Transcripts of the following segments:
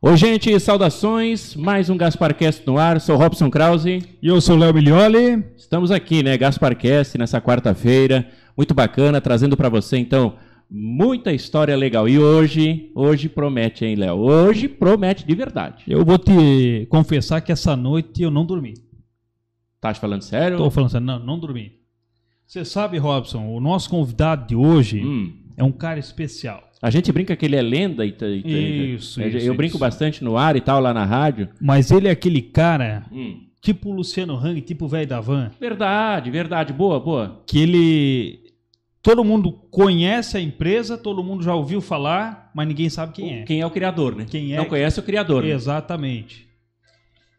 Oi, gente, saudações. Mais um Gasparcast no ar. Sou Robson Krause. E eu sou o Léo Milioli. Estamos aqui, né, Gasparcast, nessa quarta-feira. Muito bacana, trazendo para você, então, muita história legal. E hoje, hoje promete, hein, Léo? Hoje promete de verdade. Eu vou te confessar que essa noite eu não dormi. Tá falando sério? Tô falando sério, não, não dormi. Você sabe, Robson, o nosso convidado de hoje Hum. É um cara especial. A gente brinca que ele é lenda e, e- e- Isso, eu, isso, eu brinco isso. bastante no ar e tal, lá na rádio. Mas ele é aquele cara, Hum. tipo o Luciano Hang, tipo o velho da van, Verdade, verdade. Boa, boa. que ele. Todo mundo conhece a empresa, todo mundo já ouviu falar, mas ninguém sabe quem é. Quem é o criador, né? Quem é Não conhece o criador. né? Exatamente.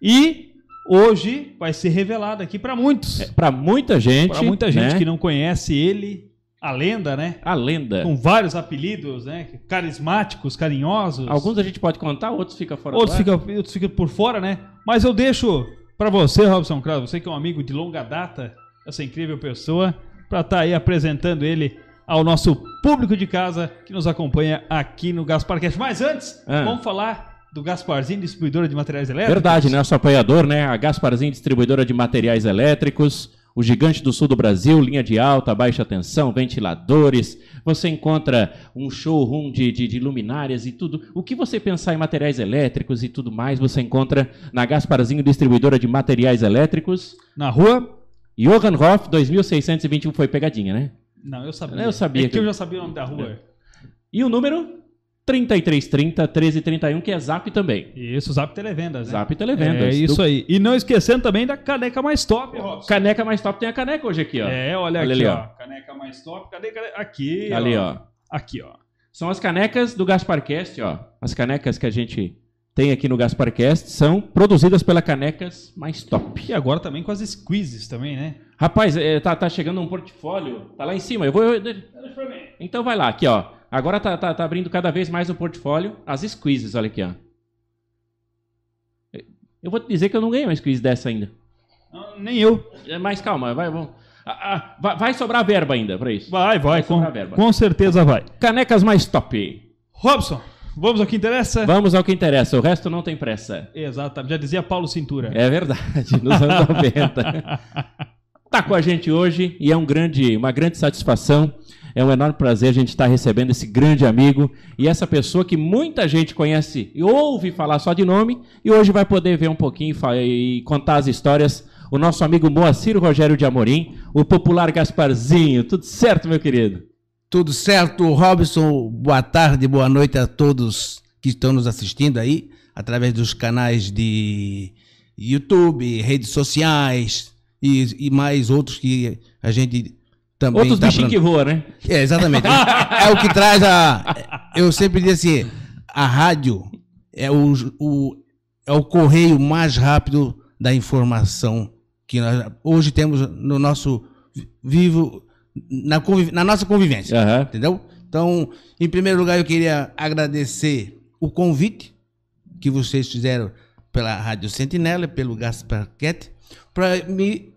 E hoje vai ser revelado aqui para muitos. Para muita gente. Para muita gente né? que não conhece ele, a lenda, né? A lenda. Com vários apelidos, né? Carismáticos, carinhosos. Alguns a gente pode contar, outros fica fora outros ficam outros ficam por fora, né? Mas eu deixo para você, Robson Krause, você que é um amigo de longa data, essa incrível pessoa, para estar aí apresentando ele ao nosso público de casa que nos acompanha aqui no Gasparcast. Mas antes, Ah. vamos falar do Gasparzinho, distribuidora de materiais elétricos. Verdade, né? nosso apoiador, né? A Gasparzinho, distribuidora de materiais elétricos, o gigante do sul do Brasil, linha de alta, baixa tensão, ventiladores. Você encontra um showroom de, de, de luminárias e tudo. O que você pensar em materiais elétricos e tudo mais, você encontra na Gasparzinho, distribuidora de materiais elétricos. Na rua? Johann Hoff, 2621 foi pegadinha, né? Não, eu sabia. Eu sabia É que que- eu já sabia o nome da rua. E o número 3330 1331, que é Zap também. Isso, Zap Televendas, né? Zap Televendas. É isso Do- aí. E não esquecendo também da caneca mais top, Robson. Caneca mais top tem a caneca hoje aqui, ó. É, olha, Olha aqui, ali, ó. ó. Caneca mais top. Cadê, cadê? Aqui, Ali, ó. Aqui, ó. São as canecas do Gasparcast, ó. As canecas que a gente tem aqui no Gasparcast são produzidas pela Canecas Mais Top. E agora também com as squeezes também, né? Rapaz, é, tá, tá chegando um portfólio. Tá lá em cima. Eu vou. eu- então vai lá, aqui, ó. Agora tá, tá, tá abrindo cada vez mais o portfólio. As squeezes, olha aqui, ó. Eu vou te dizer que eu não ganhei uma squeeze dessa ainda. Não, nem eu. É, Mas calma, vai, vamos. Ah, ah, vai, vai sobrar verba ainda pra isso. Vai, vai, com, sobrar verba. com certeza vai. Canecas Mais Top. Robson, vamos ao que interessa? Vamos ao que interessa, o resto não tem pressa. Exatamente, já dizia Paulo Cintura. É verdade, nos anos 90. Tá com a gente hoje e é um grande, uma grande satisfação. É um enorme prazer a gente estar recebendo esse grande amigo e essa pessoa que muita gente conhece e ouve falar só de nome e hoje vai poder ver um pouquinho e contar as histórias. O nosso amigo Moacir Rogério de Amorim, o popular Gasparzinho. Tudo certo, meu querido? Tudo certo, Robson? Boa tarde, boa noite a todos que estão nos assistindo aí, através dos canais de YouTube, redes sociais e, e mais outros que a gente também Outros bichinhos que falando. voam, né? É, exatamente. é o que traz a. Eu sempre digo assim: a rádio é o, o, é o correio mais rápido da informação que nós hoje temos no nosso vivo, na, conviv- na nossa convivência. Aham. Entendeu? Então, em primeiro lugar, eu queria agradecer o convite que vocês fizeram pela Rádio Sentinela, pelo Gaspar Cat, para me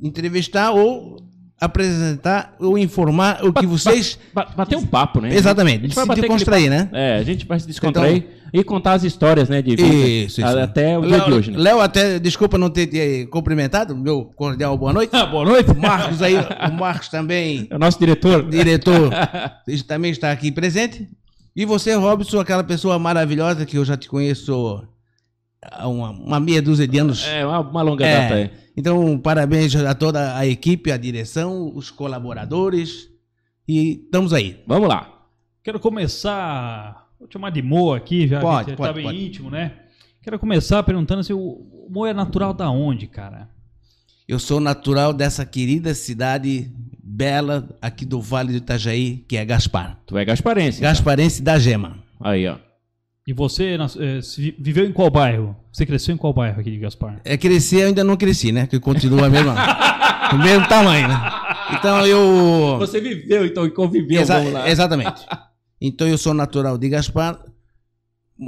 entrevistar ou apresentar ou informar o que vocês. Ba- Bater um papo, né? Exatamente, A gente vai se descontrair, né? É, a gente vai se descontrair e contar as histórias, né? De vida, Isso, isso. Até o dia de hoje, né? Léo, até, desculpa não ter te cumprimentado, meu cordial boa noite. boa noite. Marcos aí, o Marcos também, É o nosso diretor. diretor, ele também está aqui presente. E você, Robson, aquela pessoa maravilhosa que eu já te conheço uma, uma meia dúzia de anos. É, uma, uma longa É. data. É. Então, parabéns a toda a equipe, a direção, os colaboradores. E estamos aí. Vamos lá. Quero começar. Vou te chamar de Mo aqui, já Pode, que já pode, tá bem pode. íntimo, né? Quero começar perguntando se o Mo é natural da onde, cara? Eu sou natural dessa querida cidade bela aqui do Vale do Itajaí, que é Gaspar. Tu é gasparense. então. Gasparense da Gema. Aí, ó. E você vi- viveu em qual bairro? Você cresceu em qual bairro aqui de Gaspar? É crescer, eu ainda não cresci, né? Que continua a mesma, o mesmo tamanho, né? Então eu. Você viveu, então, e conviveu. Exa- vamos lá. exatamente. Então eu sou natural de Gaspar.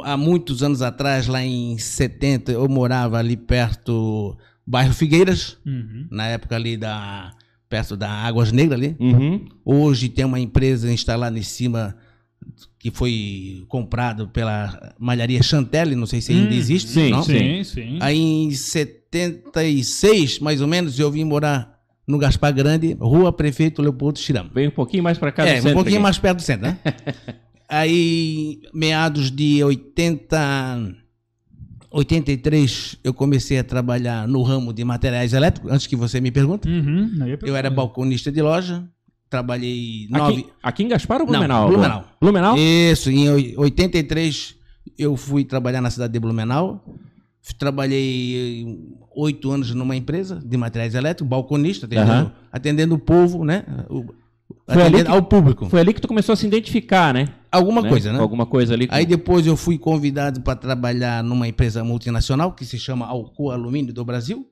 Há muitos anos atrás, lá em 70, eu morava ali perto bairro Figueiras, Uhum. na época ali da perto da Águas Negras ali. Uhum. Hoje tem uma empresa instalada em cima que foi comprado pela malharia Chantelli, não sei se ainda Hum, existe. sim, não? Sim, sim. Aí em 76, mais ou menos, eu vim morar no Gaspar Grande, Rua Prefeito Leopoldo Chirama. Veio um pouquinho mais pra cá do É, um centro pouquinho aqui. mais perto do centro, né? Aí, meados de 80, 83, eu comecei a trabalhar no ramo de materiais elétricos, antes que você me pergunte. Uhum, ia Eu era balconista de loja, trabalhei nove... Aqui, aqui em Gaspar ou Não, Blumenau? Blumenau. Blumenau? Isso, em oi- 83 eu fui trabalhar na cidade de Blumenau. Trabalhei eh, oito anos numa empresa de materiais elétricos, balconista, atendendo, Aham. atendendo o povo, né? O, Foi ali que- ao público. Foi ali que tu começou a se identificar, né? Alguma Né? coisa, né? Alguma coisa ali. Aí depois eu fui convidado para trabalhar numa empresa multinacional que se chama Alcoa Alumínio do Brasil.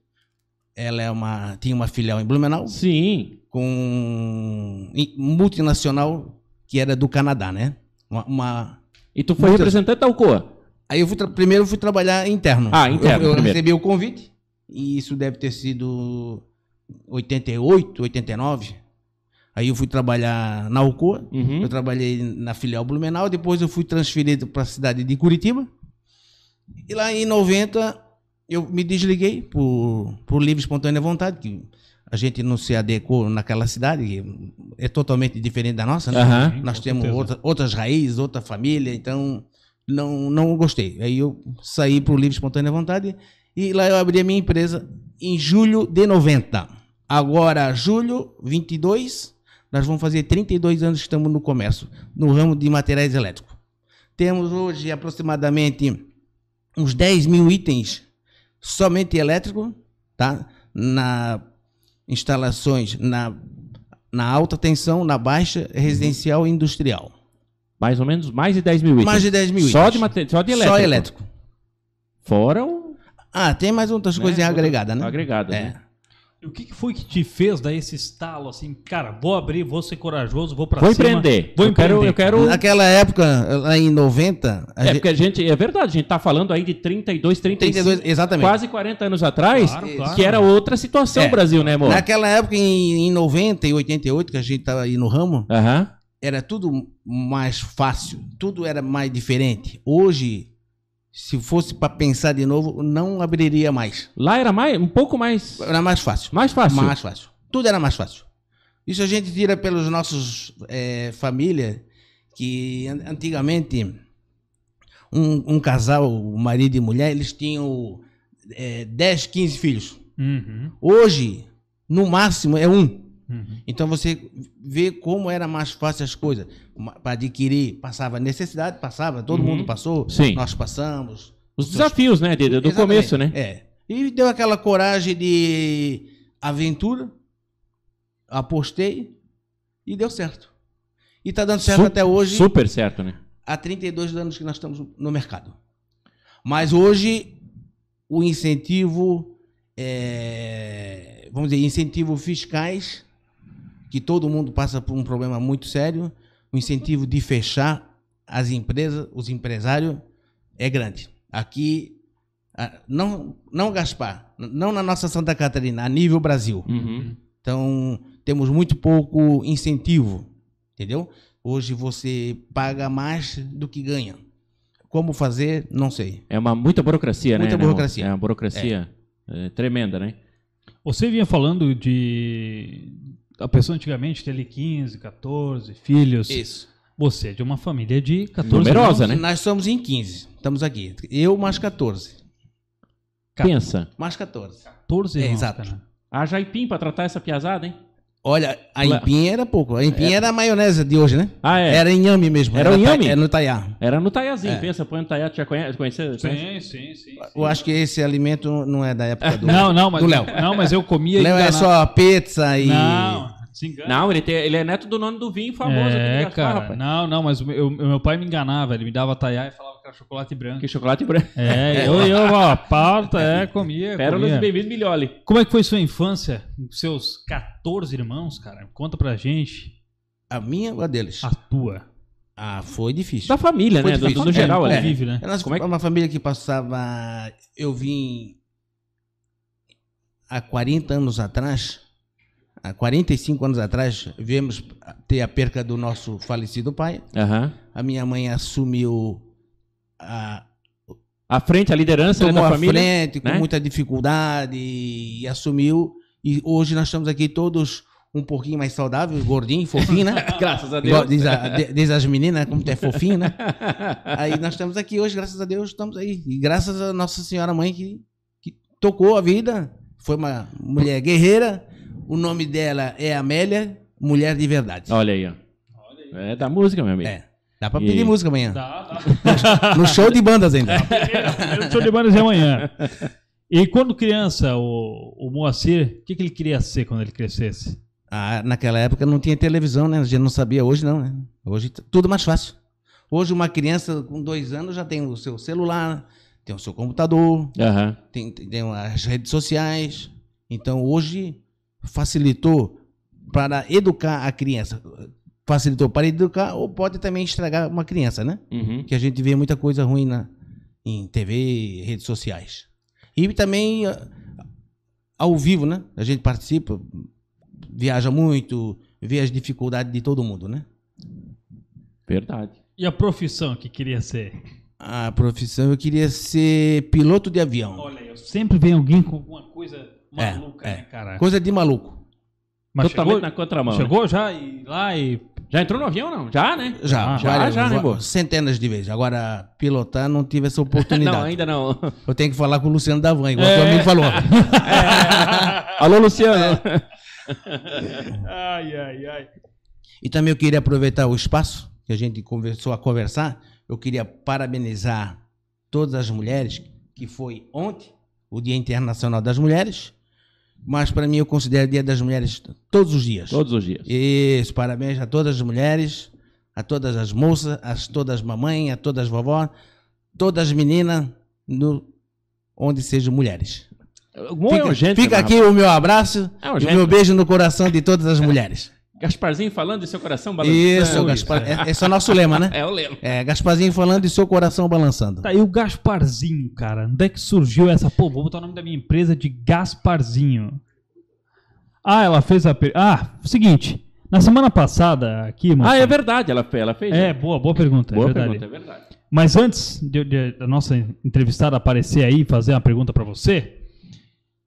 Ela é uma, tinha uma filial em Blumenau Sim. com multinacional que era do Canadá, né? Uma- uma E tu foi representante da Alcoa. Aí eu fui primeiro fui trabalhar interno. Ah, interno, Eu, eu primeiro. recebi o convite e isso deve ter sido 88, 89. Aí eu fui trabalhar na Alcoa. Uhum. Eu trabalhei na filial Blumenau, depois eu fui transferido para a cidade de Curitiba. E lá em 90 eu me desliguei por, por livre espontânea vontade, que a gente não se adequou naquela cidade, que é totalmente diferente da nossa, né? Aham. Nós temos outra- outras raízes, outra família, então não, não gostei. Aí eu saí para o livre espontânea vontade e lá eu abri a minha empresa em julho de 90. Agora, julho 22, nós vamos fazer 32 anos que estamos no comércio, no ramo de materiais elétricos. Temos hoje aproximadamente uns 10 mil itens somente elétrico, tá? Na instalações na, na alta tensão, na baixa, residencial e industrial. Mais ou menos mais de 10 mil itens. Mais de 10 mil Só itens. de, mate... Só de elétrico. Só elétrico. Fora o... Ah, tem mais outras né, coisas agregadas, né? Agregada, É. né? E o que, que foi que te fez dar esse estalo assim, cara, vou abrir, vou ser corajoso, vou pra Vou cima. empreender. Vou eu quero, empreender. eu quero... Naquela época, lá em 90, a É gente- porque a gente... É verdade, a gente tá falando aí de 32, 35... 32, exatamente. Quase 40 anos atrás, Claro, claro. que era outra situação É. Brasil, né, amor? Naquela época, em, em 90 e 88, que a gente estava aí no ramo, era tudo mais fácil, tudo era mais diferente. Hoje, se fosse para pensar de novo, não abriria mais. Lá era mais, um pouco mais... Era mais fácil. Mais fácil. Mais fácil. Tudo era mais fácil. Isso a gente tira pelos nossos é, família, que an- antigamente um, um casal, marido e mulher, eles tinham é, 10, 15 filhos. Uhum, Hoje, no máximo, é um. Uhum. Então você vê como era mais fácil as coisas. Para adquirir, passava necessidade, passava, todo Uhum. mundo passou, Sim. nós passamos. Os desafios, né, de- do Exatamente. começo, né? É. E deu aquela coragem de aventura, apostei e deu certo. E está dando certo até hoje, Super certo, né? há 32 anos que nós estamos no mercado. Mas hoje, o incentivo, é, vamos dizer, incentivo fiscais, que todo mundo passa por um problema muito sério, o incentivo de fechar as empresas, os empresários, é grande. Aqui, não, não Gaspar, não na nossa Santa Catarina, a nível Brasil. Uhum. Então, temos muito pouco incentivo, entendeu? Hoje você paga mais do que ganha. Como fazer, não sei. É uma muita burocracia, né? Muita né, amor? burocracia. É uma burocracia é, tremenda, né? Você vinha falando de a pessoa antigamente ter ali 15, 14 filhos. Isso. Você é de uma família de 14 Numerosa, né? Nós somos em 15. Estamos aqui. Eu mais 14. Ca- Pensa. Mais 14. 14 É, irmãos, exato. cara. Haja aipim pra tratar essa piazada, hein? Olha, a empinha era pouco. A empinha era a maionese de hoje, né? Ah, é? Era inhame mesmo. Era o ta- inhame? Era no taiá. Era no Taiazinho, É. pensa, põe no Taiá, tu já conhece? conhece, conhece? Sim, sim, sim. Eu acho que esse alimento não é da época do, Não, não, mas do Léo. Não, mas eu comia Léo é só pizza e... Não, se engana. Não, ele, tem, ele é neto do nome do vinho famoso aqui é, Gaspar, cara. rapaz. Não, não, mas o meu, o meu pai me enganava. Ele me dava taiá e falava que era chocolate branco. Que chocolate branco. É, eu, eu, ó, pauta, é, comia. Pérolas comia. e bem-vindo milhole. Como é que foi sua infância? com Seus 14 irmãos, cara? Conta pra gente. A minha ou a deles? A tua. Ah, foi difícil. Da família, Foi né? Do, no geral, é, né? convive, né? Nós, Como é que- uma família que passava. Eu vim há 40 anos atrás. Há 45 anos atrás, viemos ter a perca do nosso falecido pai. Aham. A minha mãe assumiu a, À frente, a liderança né, da a família. frente com né? muita dificuldade e, assumiu. E hoje nós estamos aqui todos um pouquinho mais saudáveis, gordinho, fofinho, né? Graças a Deus. diz, a- diz as meninas, como tu é fofinho, né? Aí nós estamos aqui hoje, graças a Deus, estamos aí. E graças a Nossa Senhora Mãe que, que tocou a vida. Foi uma mulher guerreira. O nome dela é Amélia, mulher de verdade. Olha aí, ó. É da música, meu amigo. É. Dá pra E- pedir música amanhã. Dá, dá. No show de bandas ainda. Eu show de bandas de amanhã. E quando criança, o, o Moacir, o que, que ele queria ser quando ele crescesse? Ah, naquela época não tinha televisão, né? A gente não sabia. Hoje não, né? Hoje tudo mais fácil. Hoje uma criança com dois anos já tem o seu celular, tem o seu computador, tem, tem tem as redes sociais. Então hoje facilitou para educar a criança. Facilitou para educar ou pode também estragar uma criança, né? Uhum. Que a gente vê muita coisa ruim na, em TV, redes sociais. E também ah, ao vivo, né? A gente participa, viaja muito, vê as dificuldades de todo mundo, né? Verdade. E a profissão que queria ser? A profissão eu queria ser piloto de avião. Olha, eu sempre vem alguém com alguma coisa maluca, é. né, cara? Coisa de maluco. Mas Totalmente chegou, na contramão. né? chegou já e lá e Já entrou no avião, não? Já, né? Já, Ah, já, várias- já, né? Centenas de vezes. Agora, pilotar não tive essa oportunidade. Não, ainda não. Eu tenho que falar com o Luciano Davan, igual É. o amigo falou. Alô, Luciano. ai, ai, ai. E também eu queria aproveitar o espaço que a gente conversou a conversar. Eu queria parabenizar todas as mulheres, que foi ontem, o Dia Internacional das Mulheres. Mas para mim eu considero o Dia das Mulheres todos os dias. Todos os dias. Isso, parabéns a todas as mulheres, a todas as moças, a todas as mamães, a todas as vovó, todas as meninas, no, onde sejam mulheres. Bom, é Fica, urgente, fica né, aqui o meu abraço É e urgente. o meu beijo no coração de todas as mulheres. Gasparzinho falando de seu coração balançando. Isso, Gaspar, é- esse é o nosso lema, né? É o lema. É, Gasparzinho falando e seu coração balançando. Tá aí o Gasparzinho, cara. Onde é que surgiu essa? Pô, vou botar o nome da minha empresa de Gasparzinho. Ah, ela fez a. Per... Ah, seguinte. Na semana passada, aqui, mano. Ah, é verdade, ela fez. Ela fez É, boa, boa pergunta. Boa é verdade. pergunta, é verdade. Mas antes de, de- da nossa entrevistada aparecer aí e fazer uma pergunta pra você,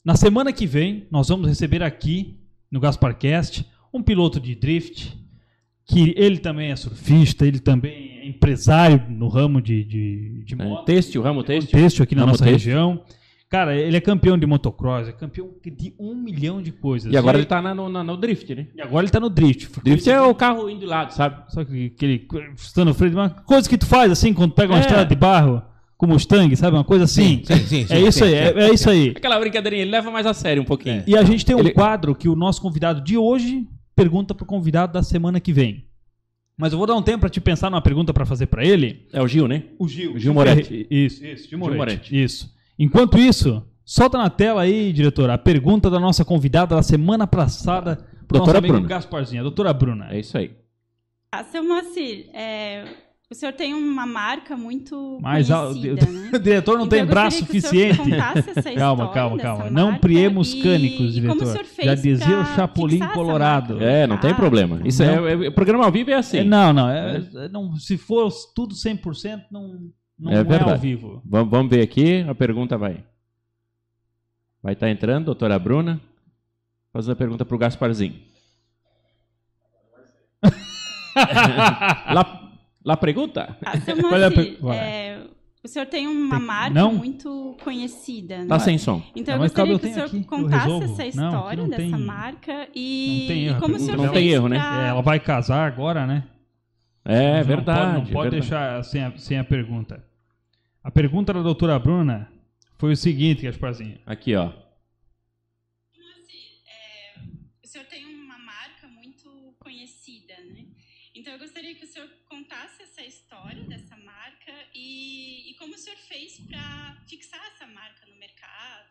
na semana que vem nós vamos receber aqui no Gasparcast um piloto de drift que ele também é surfista, ele também é empresário no ramo de, de, de É, moto, têxtil, ramo têxtil. têxtil aqui na Ramo nossa têxtil. região. Cara, ele é campeão de motocross, é campeão de um milhão de coisas. E agora ele tá na- no, na- no drift, né? E agora ele tá no drift. Drift é o carro indo de lado, sabe? Só que aquele estando freio, uma coisa que tu faz assim quando pega uma É. estrada de barro com Mustang, sabe? Uma coisa assim. Sim, sim, sim, é isso aí, é, é isso aí. Aquela brincadeirinha, ele leva mais a sério um pouquinho. E a gente tem um Ele- quadro que o nosso convidado de hoje pergunta pro convidado da semana que vem. Mas eu vou dar um tempo pra te pensar numa pergunta pra fazer pra ele. É o Gil, né? O Gil. O Gil Moretti. Isso, isso, Gil Moretti. Moretti. Isso. Enquanto isso, solta na tela aí, diretor, a pergunta da nossa convidada da semana passada pro nosso Doutora amigo Bruna. Gasparzinho, a doutora Bruna. É isso aí. Ah, seu Moacir, é, o senhor tem uma marca muito Mas o, conhecida, né? o diretor não Então tem braço o suficiente. Calma, história calma, dessa calma. Não priemos e- cânicos, e como o diretor. senhor fez Já dizia o Chapolin Colorado. É, não tem Ah, problema. Isso Não. é, é- programa ao vivo é assim. É, não, não, é- é- não. Se for tudo 100%, não, não É é, verdade. ao vivo. Vamos, vamos ver aqui, a pergunta vai. Vai estar entrando, doutora Bruna. Fazendo a pergunta pro Gasparzinho. lá, lá pergunta? Ah, Qual é a Moacir, per- vai. é, o senhor tem uma Tem- marca não? muito conhecida, né? Tá sem som. Então Não, eu mas gostaria que o senhor aqui, contasse essa Não, história não dessa tem- marca e, não tem erro, e como o senhor pergunta não fez tem erro, né? pra- É, ela vai casar agora, né? É Não verdade. pode- Não pode, verdade. deixar sem a, sem a pergunta. A pergunta da doutora Bruna foi o seguinte, Gasparzinho. Aqui, ó. O senhor tem uma marca muito conhecida, né? Então eu gostaria que o senhor essa história dessa marca e, e como o senhor fez para fixar essa marca no mercado.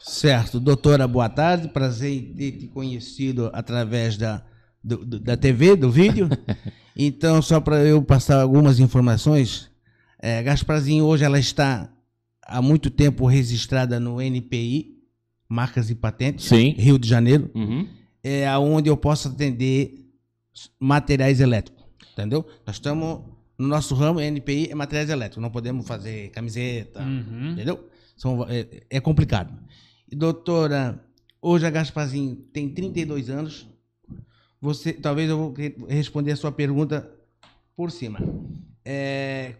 Certo. Doutora, boa tarde. Prazer em ter te conhecido através da, do- do- da TV, do vídeo. Então, só para eu passar algumas informações, é, Gasparzinho hoje ela está há muito tempo registrada no NPI, marcas e patentes, Sim. Rio de Janeiro, Uhum. é onde eu posso atender materiais elétricos, entendeu? Nós estamos no nosso ramo NPI é materiais elétricos, não podemos fazer camiseta, Uhum. entendeu? São, é, é complicado. E doutora, hoje a Gasparzinho tem 32 anos. Você, talvez eu vou re- responder a sua pergunta por cima. É,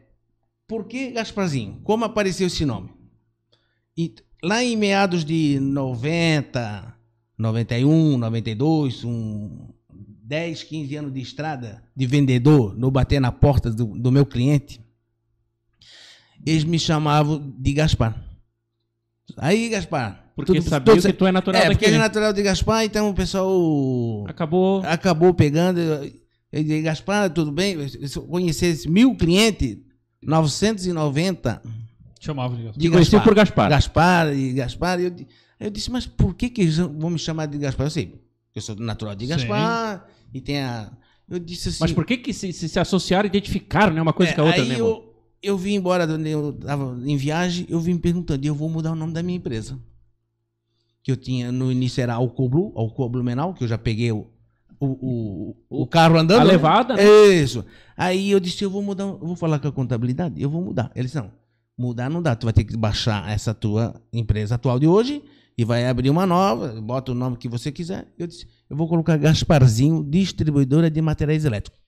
por que Gasparzinho? Como apareceu esse nome? E lá em meados de 90, 91, 92, um 10, 15 anos de estrada de vendedor, no bater na porta do, do meu cliente, eles me chamavam de Gaspar. Aí, Gaspar. Porque tudo- sabia tudo que tu é natural É, porque daqui. ele é né? natural de Gaspar, então o pessoal Acabou. acabou pegando. Eu disse, Gaspar, tudo bem? Se eu conhecesse mil clientes, 990 Te Chamava de de conheci Gaspar. por Gaspar. Gaspar e Gaspar. Eu, eu disse, mas por que, que eles vão me chamar de Gaspar? Eu sei, eu sou natural de Sim. E tem a. Eu disse assim. Mas por que que se, se, se associaram e identificaram, né? Uma coisa é, com a outra, aí né, irmão? eu, eu vim embora, eu tava em viagem, eu vim perguntando, eu vou mudar o nome da minha empresa. Que eu tinha, no início era Alcoblu, Alcoblu Menal, que eu já peguei o, o, o, o carro andando. A né? levada, né? Isso. Aí eu disse, eu vou mudar, eu vou falar com a contabilidade, eu vou mudar. Eles não, mudar não dá, tu vai ter que baixar essa tua empresa atual de hoje e vai abrir uma nova, bota o nome que você quiser. Eu disse, eu vou colocar Gasparzinho, distribuidora de materiais elétricos.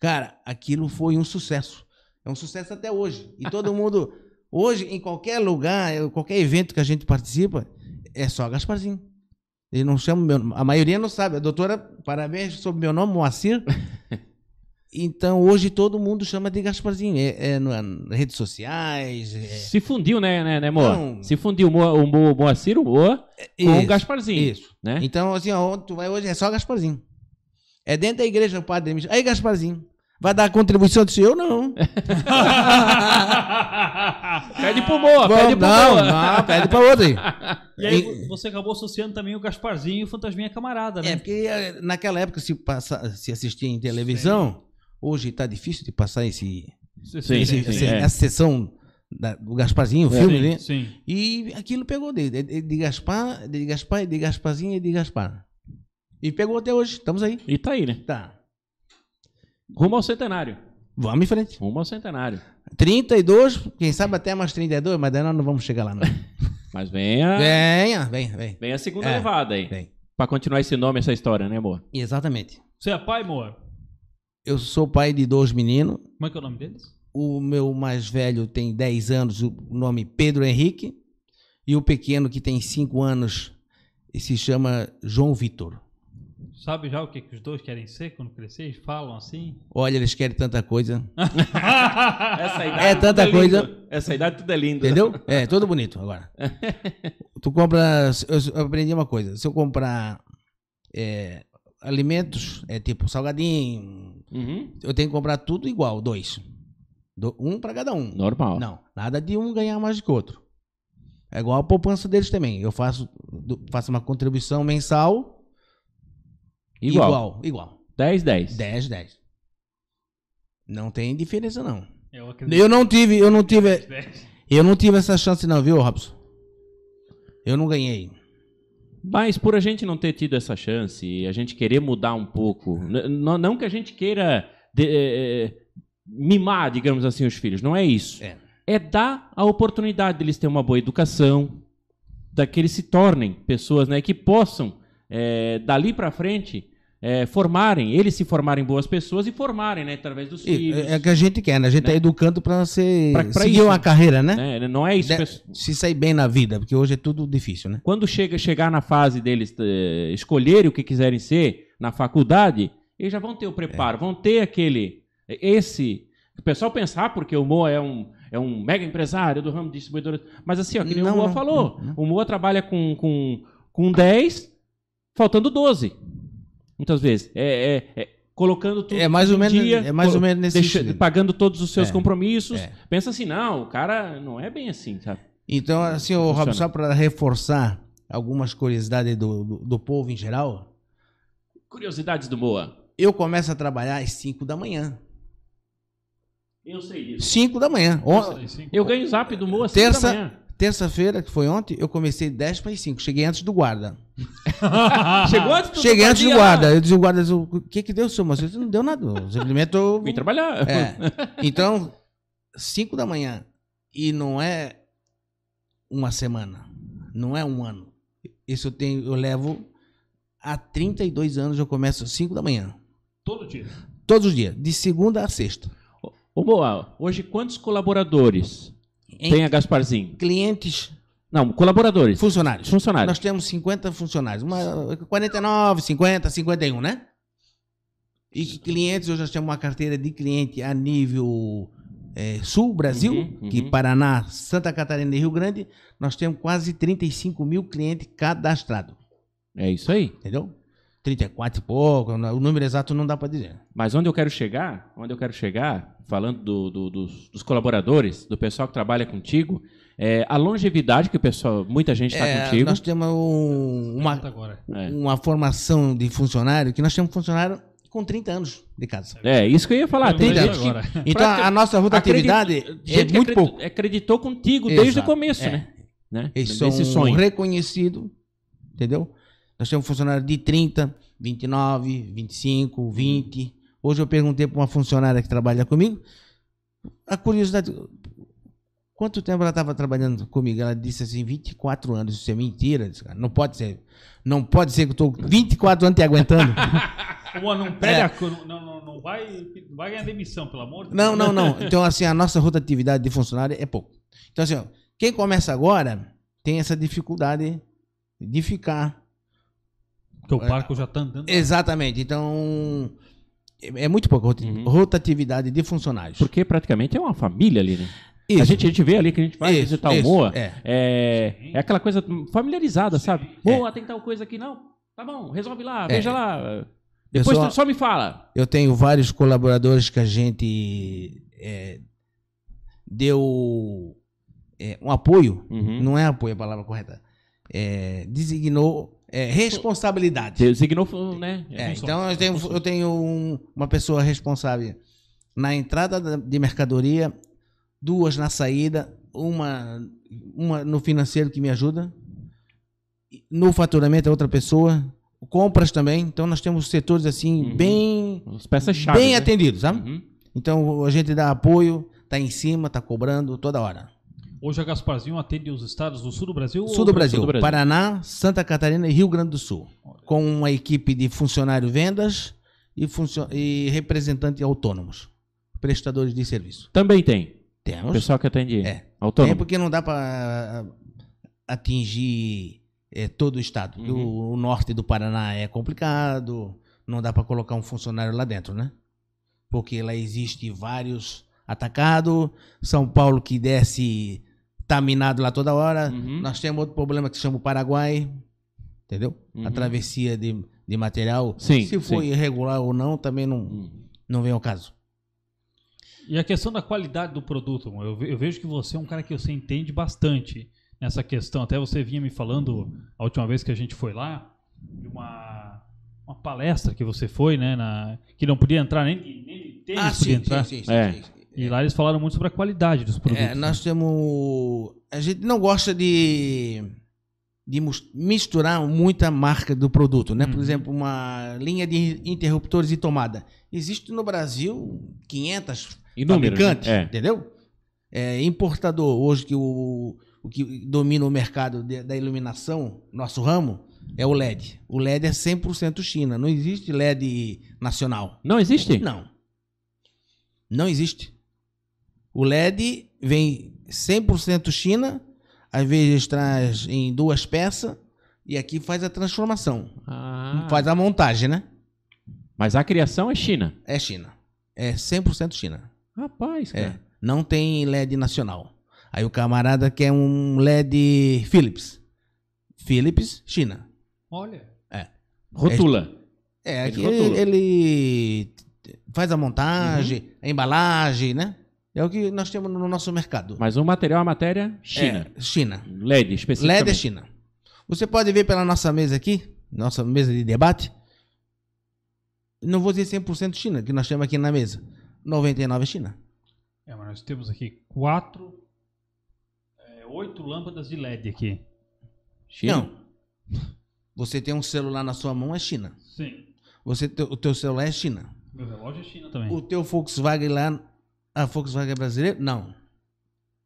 Cara, aquilo foi um sucesso. É um sucesso até hoje. E todo mundo, hoje, em qualquer lugar, qualquer evento que a gente participa, é só Gasparzinho. Ele não chama meu A maioria não sabe. A doutora, parabéns sobre meu nome, Moacir. Então, hoje todo mundo chama de Gasparzinho. É, é na- nas redes sociais. É, Se fundiu, né, né, né Moa? Não. Se fundiu o Moa, o Moa, Moacir, o Moa, com o Gasparzinho, Isso. né? Então, assim, ó, tu vai hoje é só Gasparzinho. É dentro da igreja o padre me. Aí, Gasparzinho. Vai dar contribuição do senhor? Não. Pede pro Moa, pede pro não, Moa. não, pede pra outro aí. E aí você acabou associando também o Gasparzinho e o Fantasminha Camarada, né? É, porque eh, naquela época se, passa, se assistia em televisão, hoje tá difícil de passar esse, Sim, esse- sim, esse- é. essa sessão da- do Gasparzinho, o É. filme, sim, né? sim. E aquilo pegou de, de, de Gaspar, de Gaspar, de Gasparzinho e de Gaspar. E pegou até hoje, estamos aí. E tá aí, né? Tá. Rumo ao centenário. Vamos em frente. Rumo ao centenário. 32, quem sabe até mais 32, mas daí nós não vamos chegar lá, não. Mas venha, Venha, venha, vem. vem a segunda É, levada aí. Vem. Pra continuar esse nome, essa história, né, Moa? Exatamente. Você é pai, amor? Eu sou pai de dois meninos. Como é que é o nome deles? O meu mais velho tem 10 anos, o nome Pedro Henrique. E o pequeno, que tem 5 anos, se chama João Vitor. Sabe já o que, que os dois querem ser quando crescer? Eles falam assim? Olha, eles querem tanta coisa. Essa idade É tanta tudo lindo. coisa. Essa idade tudo é lindo. Entendeu? É, todo bonito agora. tu compra. Eu eu aprendi uma coisa. Se eu comprar é, alimentos, é tipo salgadinho, Uhum. eu tenho que comprar tudo igual, dois. Do- um para cada um. Normal. Não, nada de um ganhar mais do que o outro. É igual a poupança deles também. Eu faço, do- faço uma contribuição mensal Igual. igual. igual. 10, 10. 10, 10. Não tem diferença, não. Eu acredito. Eu não tive, eu não tive, Dez. eu não tive essa chance não, viu, Robson? Eu não ganhei. Mas por a gente não ter tido essa chance e a gente querer mudar um pouco, não que a gente queira de- eh, mimar, digamos assim, os filhos, não é isso. É. É dar a oportunidade deles terem uma boa educação, da que eles se tornem pessoas né, que possam, eh, dali para frente, eh, formarem, eles se formarem boas pessoas e formarem, né, através dos E- filhos. É, é que a gente quer, né? A gente tá Né? educando para ser Pra- pra seguir isso. uma carreira, né? né? Não é isso. De- pessoal. se sair bem na vida, porque hoje é tudo difícil, né? quando chega chegar na fase deles eh, escolherem o que quiserem ser na faculdade, eles já vão ter o preparo, É. vão ter aquele esse o pessoal pensar porque o Moa é um é um mega empresário do ramo de distribuidora, mas assim, ó, que nem Não, o Moa não, falou, não. o Moa trabalha com, com, com 10, faltando 12. Muitas vezes. É, é- é colocando tudo É mais ou menos- dia, é mais ou menos nesse deixa- sentido. pagando todos os seus É, compromissos. é. Pensa assim, não, o cara não é bem assim, sabe? Então, assim, o. Rob, só para reforçar algumas curiosidades do, do, do povo em geral, Curiosidades do Moa. eu começo a trabalhar às 5 da manhã. Eu sei disso. 5 da manhã. Sei, sim. Eu ganho o zap do Moa Terça- da manhã. terça-feira, que foi ontem, eu comecei 10 para as 5. Cheguei antes do guarda. Chegou antes do Cheguei antes do guarda. Eu disse, o guarda, disse, o que que deu, senhor? Mas não deu nada. Simplesmente eu... Vim trabalhar. É. Então, 5 da manhã. E não é uma semana. Não é um ano. Isso eu tenho, eu levo há 32 anos, eu começo às 5 da manhã. Todo dia. Todos os dias, de segunda a sexta. Ô, Boa, hoje quantos colaboradores Em tem a Gasparzinho? clientes, Não, colaboradores. funcionários. Funcionários. Nós temos 50 funcionários. Uma, 49, 50, 51, né? E clientes, hoje nós temos uma carteira de cliente a nível eh, sul, Brasil, Uhum, que uhum. Paraná, Santa Catarina e Rio Grande, nós temos quase 35 mil clientes cadastrados. É isso aí. Entendeu? 34 e pouco, o número exato não dá para dizer. Mas onde eu quero chegar, onde eu quero chegar, falando do- do- dos, dos colaboradores, do pessoal que trabalha contigo, é a longevidade que o pessoal, muita gente está É, contigo. nós temos um- uma. É. uma formação de funcionário que nós temos funcionário com 30 anos de casa. É, isso que eu ia falar. Tem Pergunta gente que. Então a, nossa rotatividade acredit- é muito acreditou- pouco. acreditou contigo desde o Exato, começo, é. né? né? Eles Desse são sonho. reconhecidos, entendeu? Nós temos funcionário de 30, 29, 25, 20. Hoje eu perguntei para uma funcionária que trabalha comigo, a curiosidade, quanto tempo ela estava trabalhando comigo? Ela disse assim, 24 anos. Isso é mentira. Disse, "Cara, Não pode ser. Não pode ser que eu estou 24 anos te aguentando. Uma não pede a co- não, não, não vai, não vai ganhar demissão, pelo amor de Não, Deus. não, não. Então, assim, a nossa rotatividade de funcionário é pouco. Então, assim, ó, quem começa agora tem essa dificuldade de ficar. Porque o barco já tá andando. Exatamente. Então, é é muito pouco rota- Uhum. rotatividade de funcionários. Porque praticamente é uma família ali, né? Isso. A, gente, a gente vê ali que a gente vai Isso, visitar isso, o Moa. é. É, é aquela coisa familiarizada, sabe? É. Moa, tem tal coisa aqui, não? Tá bom, resolve lá, É. veja lá. Depois tu só me fala. Eu tenho vários colaboradores que a gente é, deu é, um apoio. Uhum. Não é apoio a palavra correta. É, designou é, responsabilidade. Designou, né? É, então eu tenho, eu tenho um- uma pessoa responsável na entrada da- de mercadoria, duas na saída, uma, uma no financeiro que me ajuda, no faturamento é outra pessoa, compras também. Então nós temos setores assim Uhum. bem As peças-chave. bem né? atendidos, sabe? Uhum. Então a gente dá apoio, tá em cima, tá cobrando toda hora. Hoje a Gasparzinho atende os estados do sul do Brasil? Sul ou do Brasil, do Brasil. Paraná, Santa Catarina e Rio Grande do Sul, com uma equipe de funcionário vendas e, funcio- e representantes autônomos, prestadores de serviço. Também tem. O Temos. pessoal que atende É. autônomo. Tem porque não dá para atingir eh, todo o estado. Uhum. O, o norte do Paraná é complicado, não dá para colocar um funcionário lá dentro, né? Porque lá existe vários atacados, São Paulo que desce tá minado lá toda hora. Uhum. Nós temos outro problema que se chama o Paraguai, entendeu? A Uhum. travessia de, de material. Sim, Se for sim. irregular ou não, também não, Uhum. não vem ao caso. E a questão da qualidade do produto, eu, ve- eu vejo que você é um cara que você entende bastante nessa questão. Até você vinha me falando a última vez que a gente foi lá, de uma, uma palestra que você foi, né? Na, que não podia entrar nem nem tênis podia entrar. Ah, sim, sim, É. sim, sim. E lá eles falaram muito sobre a qualidade dos produtos. É, nós temos. A gente não gosta de, de misturar muita marca do produto, né? Por Uhum. exemplo, uma linha de interruptores de tomada. Existe no Brasil 500 Inúmeros, fabricantes, né? É. entendeu? É, importador, hoje que o, o que domina o mercado de- da iluminação, nosso ramo, é o LED. O LED é 100% China. Não existe LED nacional. Não existe? Não. Não existe. O LED vem 100% China, às vezes traz em duas peças e aqui faz a transformação. Ah. Faz a montagem, né? Mas a criação é China. É China. É 100% China. Rapaz, É. cara. Não tem LED nacional. Aí o camarada quer um LED Philips. Philips, China. Olha. Rotula. É, aqui Ele ele, rotula. ele faz a montagem, a embalagem, né? É o que nós temos no nosso mercado. Mas o material, a matéria, China. É, China. LED, especificamente. LED é China. Você pode ver pela nossa mesa aqui, nossa mesa de debate. Não vou dizer 100% China, que nós temos aqui na mesa. 99% é China. É, mas nós temos aqui quatro, é, oito lâmpadas de LED aqui. China? Não. Você tem um celular na sua mão, é China. Sim. Você, o teu celular é China. Meu relógio é China também. O teu Volkswagen lá, a Volkswagen é brasileira? Não.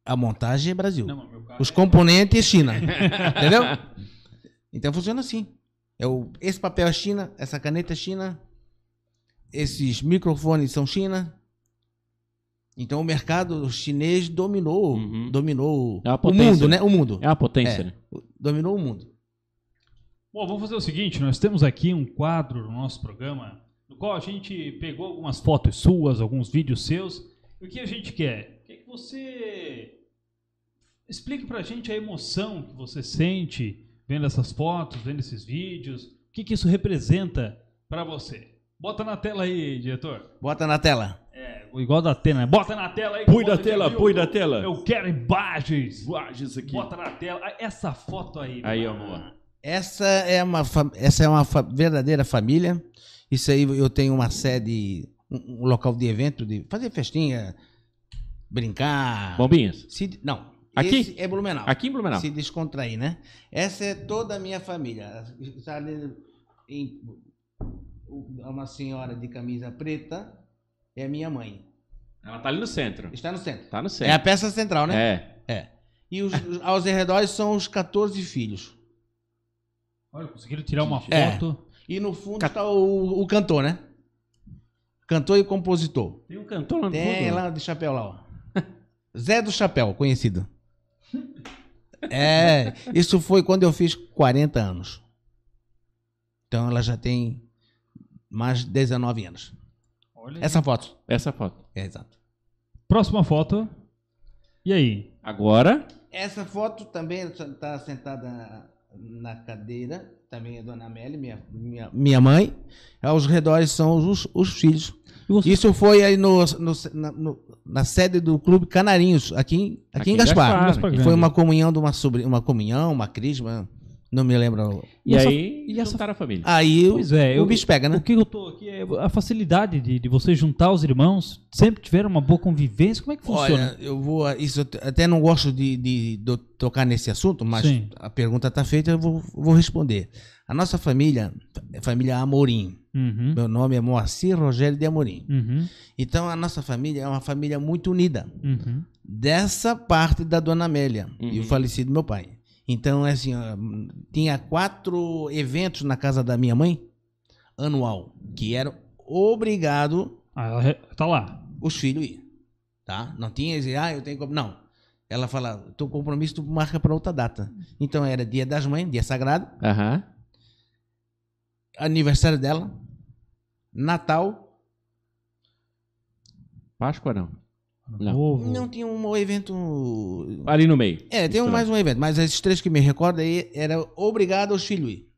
A montagem é Brasil. Não, mas meu carro Os é- componentes é China. Entendeu? Então funciona assim. É o, esse papel é China, essa caneta é China, esses microfones são China. Então o mercado chinês dominou, Uhum. dominou É uma o potência, mundo, né? né? O mundo. É uma potência, É. né? Dominou o mundo. Bom, vamos fazer o seguinte: nós temos aqui um quadro no nosso programa, no qual a gente pegou algumas fotos suas, alguns vídeos seus. E o que a gente quer? Quer que você explique pra gente a emoção que você sente vendo essas fotos, vendo esses vídeos. O que, que isso representa pra você? Bota na tela aí, diretor. Bota na tela. É, igual da Atena. né? Bota na tela aí. Põe o já tela, põe na tela. Eu quero imagens. Lages aqui. Bota na tela. Ah, Essa foto aí. Aí, mano. amor. Essa é uma, essa é uma fa- verdadeira família. Isso aí eu tenho uma sede, um, um local de evento, de fazer festinha, brincar. Bombinhas. Se- não. Aqui? Esse é Blumenau. Aqui em Blumenau. Se descontrair, né? Essa é toda a minha família. Está ali em- uma senhora de camisa preta é minha mãe. Ela tá ali no centro. Está no centro. Tá no É a centro. peça central, né? É. É. E os, os- aos arredores são os 14 filhos. Olha, conseguiram tirar uma É. foto. E no fundo está o, o cantor, né? Cantor e compositor. Tem um cantor lá no Tem fundo. lá de chapéu lá, ó. Zé do Chapéu, conhecido. É, isso foi quando eu fiz 40 anos. Então ela já tem mais de 19 anos. Olha. Essa foto. Essa foto. É exato. Próxima foto. E aí? Agora, Essa foto também está sentada na cadeira. Também é Dona Amélia, minha, minha, minha mãe. Aos redores são os, os filhos. Isso foi aí no, no- na, no- na sede do Clube Canarinhos, aqui, em- aqui, Aqui em Gaspar. Gaspar, foi uma comunhão de uma sobrinha, uma comunhão, uma crisma, não me lembro. e, E essa- aí, e essa- juntaram a família. Aí Pois o, é, o eu- bicho pega, né? O que eu tô aqui é a facilidade de, de você juntar os irmãos. Sempre tiveram uma boa convivência. Como é que funciona? Olha, eu vou. Isso eu até não gosto de, de- de tocar nesse assunto, mas Sim. a pergunta está feita, eu vou, vou responder. A nossa família é família Amorim. Uhum. Meu nome é Moacir Rogério de Amorim. Uhum. Então a nossa família é uma família muito unida. Uhum. dessa parte da dona Amélia e o Uhum. falecido meu pai. Então, é assim, ó, tinha quatro eventos na casa da minha mãe, anual, que eram obrigado Ah, ela re- tá lá. os filhos ir, tá? Não tinha, dizer, ah, eu tenho. Não. Ela fala, teu compromisso tu marca para outra data. Então, era dia das mães, dia sagrado, Aham. aniversário dela, Natal, Páscoa não. Não. Novo. não tinha um evento Ali no meio. É, tem um- mais um evento, mas esses três que me recordo aí era obrigado os filhos ir.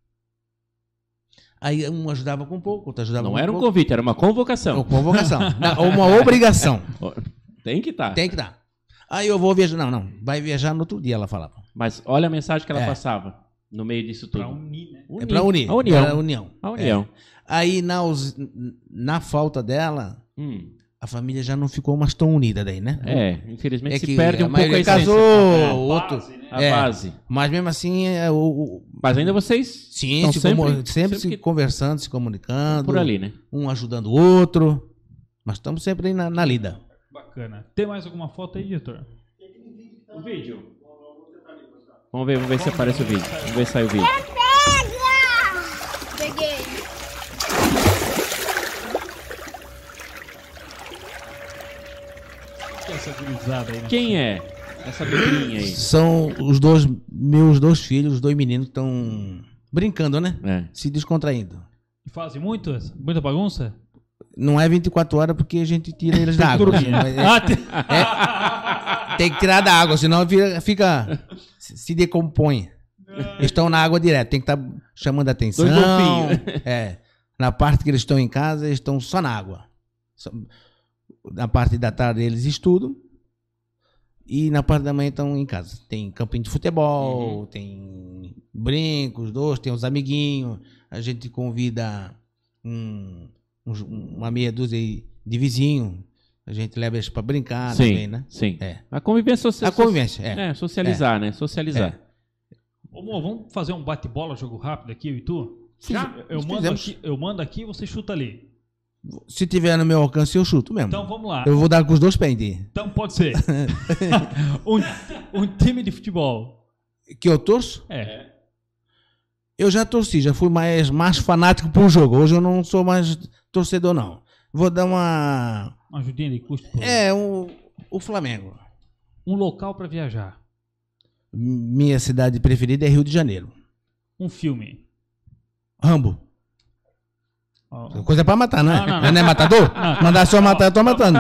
Aí um ajudava com pouco, outro ajudava Não com era um pouco. convite, era uma convocação. Ou convocação. Não, uma obrigação. Tem que estar. Tem que dar. Aí eu vou viajar. Não, não. Vai viajar no outro dia, ela falava. Mas olha a mensagem que ela É. passava no meio disso tudo. Pra unir, né? É pra unir. A união. A união. A união. É. Aí na, na falta dela, Hum. A família já não ficou mais tão unida daí, né? É, infelizmente É se perde a um pouco a essência. casou, É, outro. base, né? A É. base. Mas mesmo assim, é, o, o- Mas ainda vocês sim, estão se sempre, como- sempre, sempre se que- conversando, se comunicando. por ali, né? um ajudando o outro. Mas estamos sempre aí na, na lida. Bacana. Tem mais alguma foto aí, diretor? O vídeo. Vamos ver, vamos ver se aparece o vídeo. Vamos ver se sai o vídeo. Peguei. Que é essa gurizada aí, né? Quem é essa duplinha aí? São os dois meus dois filhos, os dois meninos que estão brincando, né? É. Se descontraindo. Que fazem muito? Muita bagunça? Não é 24 horas porque a gente tira eles da água. Dormir. Mas é- Ah, tem- que tirar da água, senão vira- fica. se decompõe. Eles estão na água direto, tem que estar chamando a atenção. Dois golfinhos. É. Na parte que eles estão em casa, eles estão só na água. Só- Na parte da tarde eles estudam. E na parte da manhã estão em casa. Tem campinho de futebol, tem brincos, dois, tem os amiguinhos. A gente convida um- uns- uma meia dúzia de vizinho. A gente leva eles pra brincar sim, também, né? sim. É. A convivência social. A convivência, é. É, socializar, né? Socializar. Ô, Mo, vamos fazer um bate-bola, jogo rápido aqui, eu e tu? Já? Eu mando, aqui, eu mando aqui e você chuta ali. Se tiver no meu alcance, eu chuto mesmo. Então vamos lá. Eu vou dar com os dois entende? Então pode ser. um, um time de futebol. Que eu torço? É. Eu já torci, já fui mais, mais fanático pro jogo. Hoje eu não sou mais torcedor, não. Vou dar uma. Uma ajudinha de custo. pro- É, o, o Flamengo. Um local pra viajar. Minha cidade preferida é Rio de Janeiro. Um filme. Rambo. Ó, Coisa pra matar, né? Não, não, Não, não. é matador? Não. Mandar só matar, eu tô matando.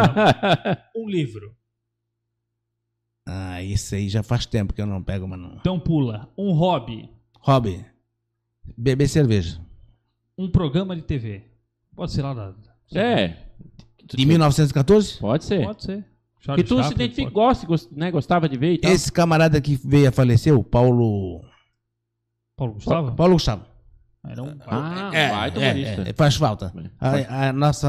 Um livro. Ah, isso aí já faz tempo que eu não pego, mano. Então pula. Um hobby. Hobby. Beber cerveja. Um programa de TV. Pode ser lá da. É. De 1914? Pode ser. Pode ser. Que tu se identifica, gosta, gost- né, gostava de ver e tal. Esse camarada que veio a falecer, o Paulo. Paulo Gustavo? Paulo Gustavo. Era um... Ah, é, baita é, humorista. é, faz falta. É, A, a nossa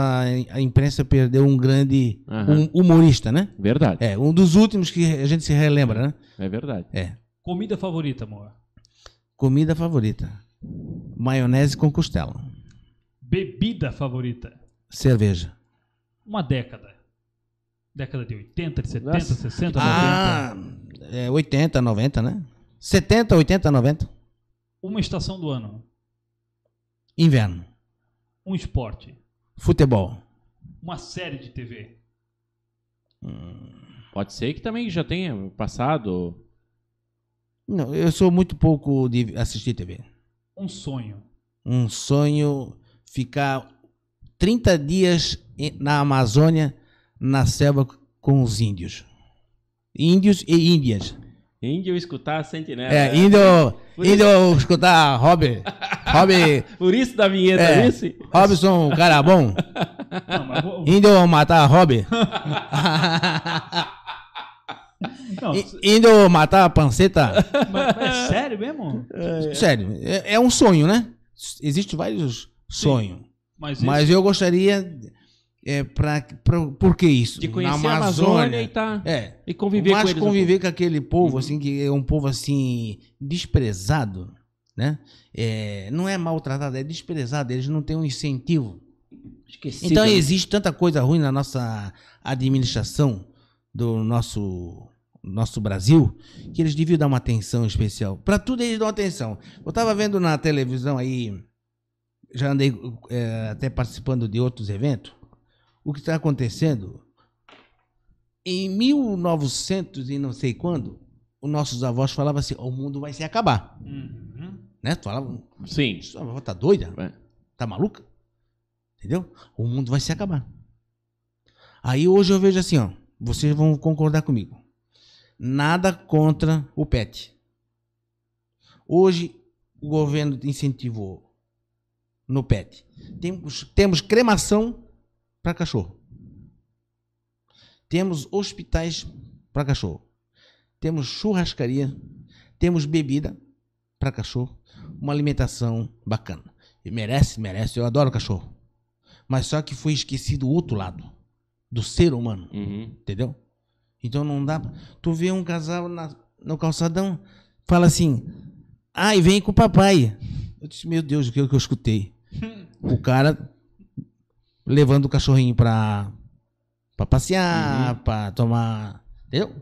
a imprensa perdeu um grande Aham. um humorista, né? Verdade, É, um dos últimos que a gente se relembra, né? é verdade. É. Comida favorita, amor. Comida favorita. Maionese com costela. Bebida favorita. Cerveja. Uma década. Década de 80, de 70, Nossa. 60, 90. Ah, é 80, 90, né? 70, 80, 90. Uma estação do ano. Inverno. Um esporte. Futebol. Uma série de TV. Pode ser que também já tenha passado. Não, eu sou muito pouco de assistir TV. Um sonho. Um sonho ficar 30 dias na Amazônia, na selva com os índios. Índios e índias. Índio escutar a sentinela. É, índio, índio escutar Rob, Rob, Por isso da vinheta, É. esse? Robson, cara bom. Não, mas vou- Índio matar Rob. não, Índio matar a panceta. mas, mas é sério mesmo? Sério, é, é um sonho, né? Existem vários sonhos. Mas, Mas eu gostaria. É, pra, pra, por que isso? De conhecer a Amazônia e, tá, É. e conviver com eles. conviver com aquele povo, assim, que é um povo, assim, desprezado, né? É, não é maltratado, é desprezado, eles não têm um incentivo. Esquecido, Então né? existe tanta coisa ruim na nossa administração do nosso nosso Brasil que eles deviam dar uma atenção especial. Para tudo eles dão atenção. Eu estava vendo na televisão aí, já andei é, até participando de outros eventos. O que está acontecendo? Em 1900 e não sei quando, os nossos avós falavam assim: o mundo vai se acabar. Uhum. Né? Falavam, Sim. sua avó tá doida? É. Tá maluca? Entendeu? O mundo vai se acabar. Aí hoje eu vejo assim, ó. Vocês vão concordar comigo. Nada contra o pet. Hoje o governo incentivou no pet. Temos, temos cremação para cachorro. Temos hospitais para cachorro. Temos churrascaria. Temos bebida para cachorro. Uma alimentação bacana. E merece, merece. Eu adoro cachorro. Mas só que foi esquecido o outro lado do ser humano, Uhum. entendeu? Então não dá. pra- Tu vê um casal na- no calçadão, fala assim: ai, vem com o papai. Eu disse: meu Deus, o que, que eu escutei? o cara levando o cachorrinho pra, pra passear, pra tomar. Entendeu?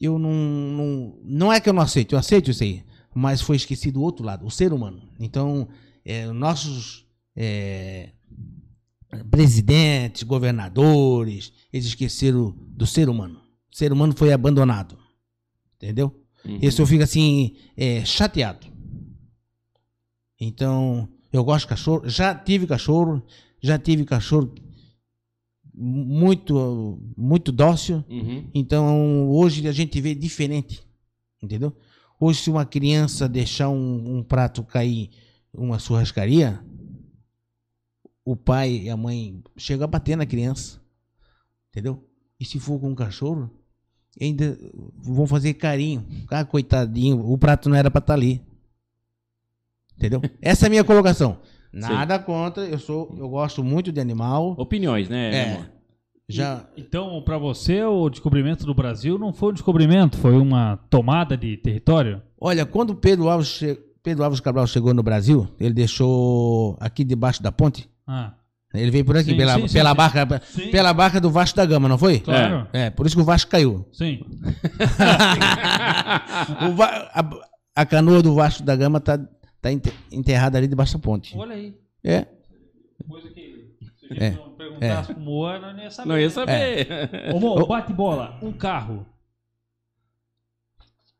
Eu não, não. Não é que eu não aceito, eu aceito isso aí. Mas foi esquecido o outro lado, o ser humano. Então, é, nossos. é, presidentes, governadores, eles esqueceram do ser humano. O ser humano foi abandonado. Entendeu? Uhum. Esse eu fico assim, é, chateado. Então, eu gosto de cachorro. Já tive cachorro, já tive cachorro muito, muito dócil. Uhum. Então, hoje a gente vê diferente. Entendeu? Hoje, se uma criança deixar um, um prato cair uma churrascaria, o pai e a mãe chegam a bater na criança. Entendeu? E se for com um cachorro, ainda vão fazer carinho. Ah, coitadinho, o prato não era para estar ali. Entendeu? Essa é a minha colocação. Nada contra, eu sou, eu gosto muito de animal. Opiniões, né, É. Já. Então, para você, o descobrimento do Brasil não foi um descobrimento, foi uma tomada de território? Olha, quando Pedro Alves, che- Pedro Alves Cabral chegou no Brasil, ele deixou aqui debaixo da ponte. Ah, Ele veio por aqui, Sim, pela, sim, pela, sim. barca, pela barca do Vasco da Gama, não foi? claro. É, por isso que o Vasco caiu. Sim. Va- a, a canoa do Vasco da Gama tá, tá ente- enterrada ali debaixo da ponte. Olha aí. É. Coisa que se É. não pro Moana, não ia saber. Não ia saber. Ô, Mo, bate bola. Um carro.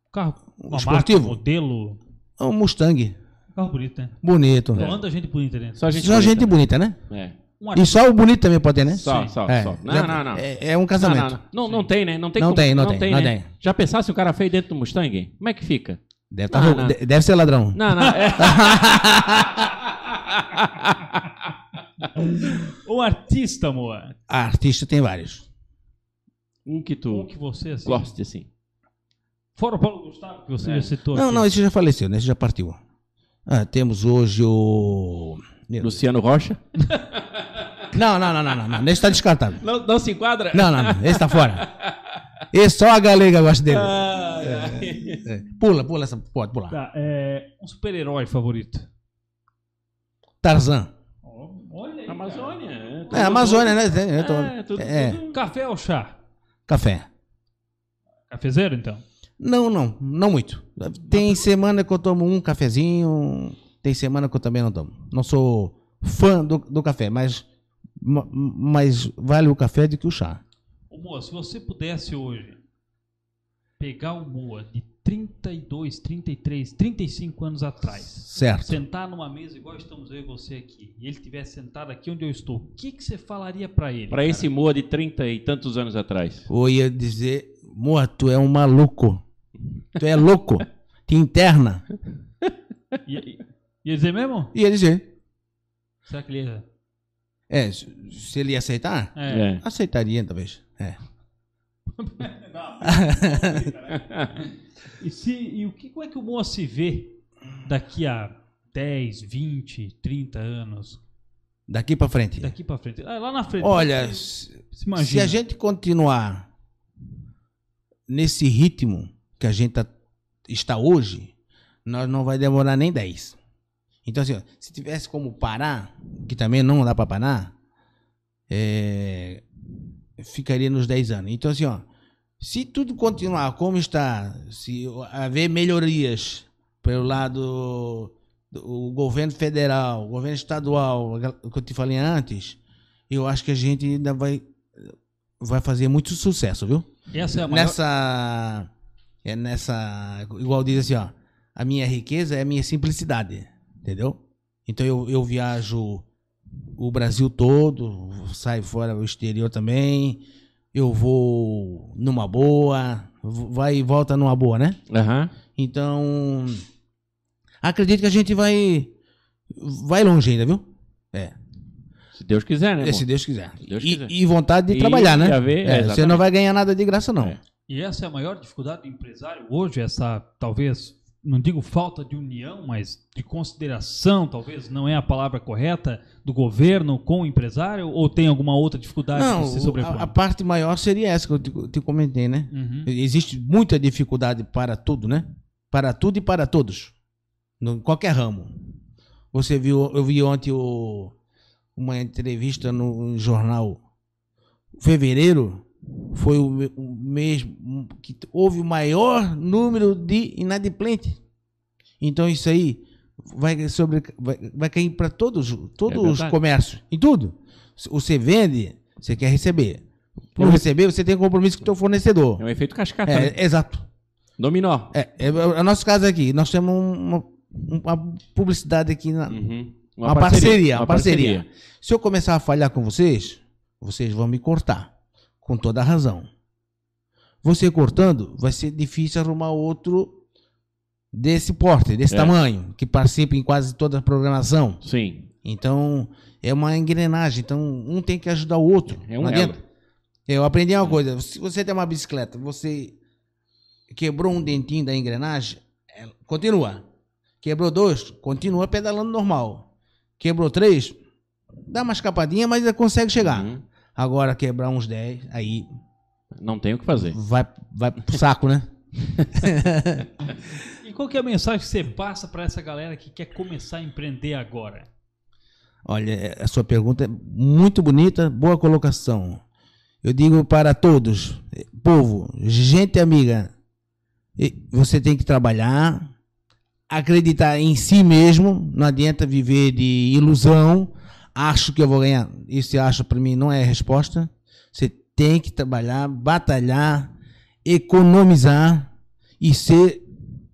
Um carro. Uma Esportivo? marca, modelo. É um Mustang. Carro bonito, né? Bonito. Só anda gente bonita dentro. Só gente Só gente bonita, né? É. Um E só o bonito também pode ter, né? Só, Sim. só, É, só. Não, já- não, não. É, é um Não, casamento. não, não. Não, não tem, né? Não tem Não como- tem, não tem, não né? tem. Já pensasse o cara feio dentro do Mustang? Como é que fica? Deve, tá Não, não. deve ser ladrão. Não, não. É... Um artista, Moa. Artista tem vários. um que Um tu que você, assim. goste, assim. Fora o Paulo Gustavo, que você É. já citou. Não, aqui. não, esse já faleceu, né? Esse já partiu. Ah, temos hoje o. Luciano Rocha. Não, não, não, não, não, não. Esse tá descartado. Não, não se enquadra? Não, não, não. Esse tá fora. Esse só a galega gosta dele. Ai, ai. É. Pula, pula essa. Pode pular. Tá, é, um super-herói favorito. Tarzan. Amazônia. É, tudo- É, Amazônia, né? Eu tô- É, tudo, É. tudo- Café ou chá? Café. Cafezeiro, então? Não, não, não muito. Tem semana que eu tomo um cafezinho, tem semana que eu também não tomo. Não sou fã do, do café, mas, ma- mas vale o café do que o chá. Ô, Moa, se você pudesse hoje pegar o Moa de 32, 33, 35 anos atrás, Certo. sentar numa mesa igual estamos eu e você aqui, e ele tivesse sentado aqui onde eu estou, o que, que você falaria pra ele? Pra cara? esse Moa de 30 e tantos anos atrás. Ou ia dizer, moa, tu é um maluco. Tu é louco. Te interna. Ia, ia dizer mesmo? Ia dizer. Será que ele ia... É, se se ele ia aceitar, É. É. aceitaria talvez. É. E, se, e o que, como é que o Moa se vê daqui a 10, 20, 30 anos? Daqui pra frente. Daqui pra frente. Ah, lá na frente. Olha, se se imagina. a gente continuar nesse ritmo que a gente tá- está hoje, nós não vai demorar nem 10. Então, assim, ó, se tivesse como parar, que também não dá para parar, é, ficaria nos 10 anos. Então, assim, ó, se tudo continuar como está, se haver melhorias pelo lado do governo federal, governo estadual, que eu te falei antes, eu acho que a gente ainda vai, vai fazer muito sucesso, viu? Essa é a maior... Nessa. É nessa. Igual diz assim, ó. A minha riqueza é a minha simplicidade. Entendeu? Então eu, eu viajo o Brasil todo, saio fora o exterior também. Eu vou numa boa, vai e volta numa boa, né? Aham. Então, acredito que a gente vai vai longe ainda, viu? É, Se Deus quiser, né? se Moa? Deus quiser. Deus e, quiser. e vontade de E trabalhar, né? é, É, você não vai ganhar nada de graça, não. É. E essa é a maior dificuldade do empresário hoje, essa talvez, não digo falta de união, mas de consideração, talvez não é a palavra correta, do governo com o empresário, ou tem alguma outra dificuldade Não, que se sobrepõe? a, a parte maior seria essa que eu te, te comentei, né? Uhum. Existe muita dificuldade para tudo, né? Para tudo e para todos. Em qualquer ramo. Você viu, eu vi ontem o- uma entrevista no jornal Fevereiro, foi o, o mesmo que houve o maior número de inadimplentes. Então isso aí vai sobre vai, vai cair para todos todos É os comércios, em tudo. Você vende, você quer receber. Para Eu- receber, você tem compromisso com o teu fornecedor. É um efeito cascata. né? É, exato. Dominó. É, é, é o nosso caso aqui, nós temos uma, uma publicidade aqui, na- Uhum. uma, parceria, uma parceria. Se eu começar a falhar com vocês, vocês vão me cortar, com toda a razão. Você cortando, vai ser difícil arrumar outro desse porte, desse É. tamanho, que participe em quase toda a programação. Sim. Então, é uma engrenagem. Então, um tem que ajudar o outro. É um elo. Eu aprendi uma coisa. Se você tem uma bicicleta, você quebrou um dentinho da engrenagem, ela continua. Quebrou dois, continua pedalando normal. Quebrou três, dá uma escapadinha, mas ainda consegue chegar. Uhum. Agora quebrar uns 10, aí Não tem o que fazer. vai, vai pro saco, né? E qual que é a mensagem que você passa para essa galera que quer começar a empreender agora? Olha, a sua pergunta é muito bonita, boa colocação. Eu digo para todos, povo, gente amiga, e você tem que trabalhar, acreditar em si mesmo, não adianta viver de ilusão, acho que eu vou ganhar. Isso acho para mim não é resposta. Tem que trabalhar, batalhar, economizar e ser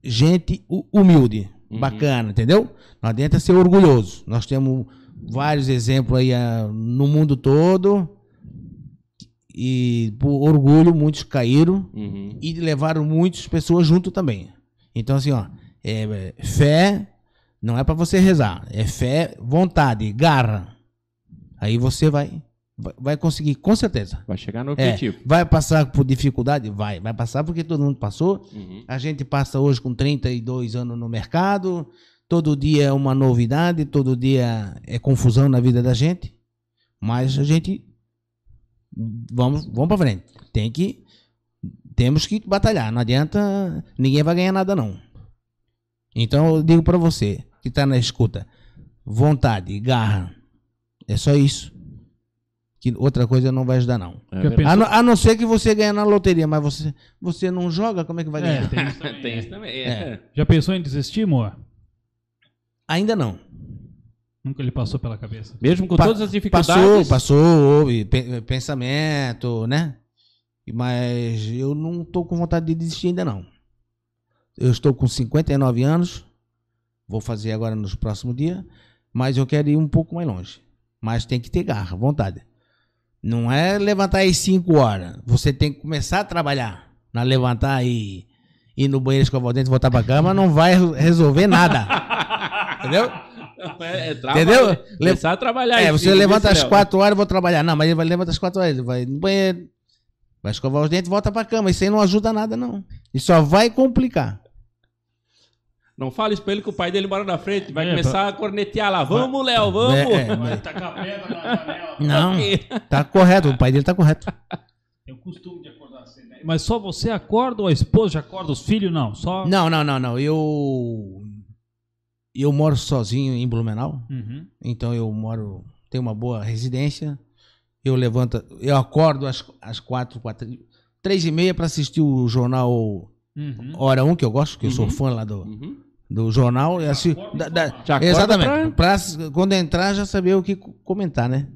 gente hu- humilde, Uhum. bacana, entendeu? Não adianta ser orgulhoso. Nós temos vários exemplos aí ah, no mundo todo e por orgulho muitos caíram Uhum. e levaram muitas pessoas junto também. Então assim, ó, é, é, fé não é para você rezar, é fé, vontade, garra. Aí você vai vai- conseguir com certeza. Vai chegar no É, objetivo. vai passar por dificuldade? Vai. Vai passar porque todo mundo passou. Uhum. A gente passa hoje com 32 anos no mercado. Todo dia é uma novidade, todo dia é confusão na vida da gente. Mas a gente vamos, vamos para frente. Tem que temos que batalhar. Não adianta, ninguém vai ganhar nada não. Então eu digo para você que está na escuta, vontade, garra. É só isso. Que outra coisa não vai ajudar não. É. A, não- a não ser que você ganhe na loteria, mas você, você não joga, como é que vai ganhar? É, tem isso também. Tem isso também. É. É. Já pensou em desistir, Moa? Ainda não. Nunca lhe passou pela cabeça. Mesmo com Pa- todas as dificuldades. Passou, passou, houve pe- pensamento, né? Mas eu não estou com vontade de desistir ainda não. Eu estou com 59 anos, vou fazer agora nos próximos dias, mas eu quero ir um pouco mais longe. Mas tem que ter garra, vontade. Não é levantar às 5 horas. Você tem que começar a trabalhar. Não é levantar e ir no banheiro escovar o dente e voltar para cama, não vai resolver nada. Entendeu? É, é trabalho. Entendeu? Começar a trabalhar. É, você levanta às Léo. 4 horas, eu vou trabalhar. Não, mas ele vai levantar às 4 horas, ele vai no banheiro, vai escovar os dentes, volta pra cama. Isso aí não ajuda nada, não. Isso só vai complicar. Não fala isso pra ele que o pai dele mora na frente. Vai É, começar a cornetear lá. Vamos, Léo, vamos. É, é, Vai tacar pedra na janela. não, tá correto, o pai dele tá correto. Tem o costume de acordar assim, né? Mas só você acorda ou a esposa já acorda, os filhos não? Só. Não, não, não, não. Eu. Eu moro sozinho em Blumenau, Uhum. então eu moro. Tenho uma boa residência. Eu levanto. Eu acordo às, às 4, 4, 3 e meia pra assistir o jornal Uhum. Hora 1, que eu gosto, que eu sou Uhum. fã lá do. Do jornal e assim, da- da- Já acorda exatamente pra... quando entrar já saber o que co- comentar né?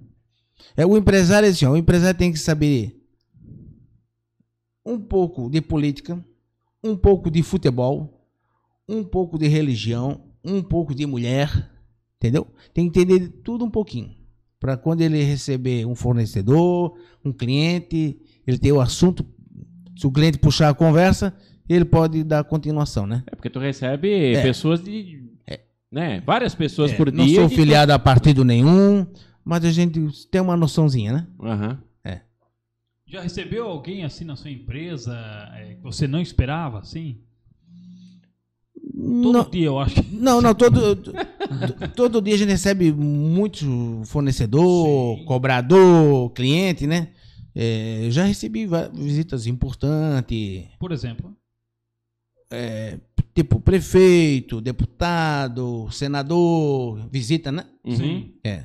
É o empresário é assim ó, o empresário tem que saber um pouco de política um pouco de futebol um pouco de religião um pouco de mulher entendeu? Tem que entender tudo um pouquinho para quando ele receber um fornecedor um cliente ele ter o assunto se o cliente puxar a conversa ele pode dar continuação né É porque tu recebe pessoas de. Né? Várias pessoas É, por não dia. sou e- filiado a partido nenhum, mas a gente tem uma noçãozinha, né? Aham. Já recebeu alguém assim na sua empresa é, que você não esperava, assim? Todo Não, dia, eu acho. não, não, todo, todo dia a gente recebe muito fornecedor, Sim. cobrador, cliente, né? É, já recebi visitas importantes, Por exemplo. Tipo prefeito, deputado, senador, visita, né? Uhum. Sim. É.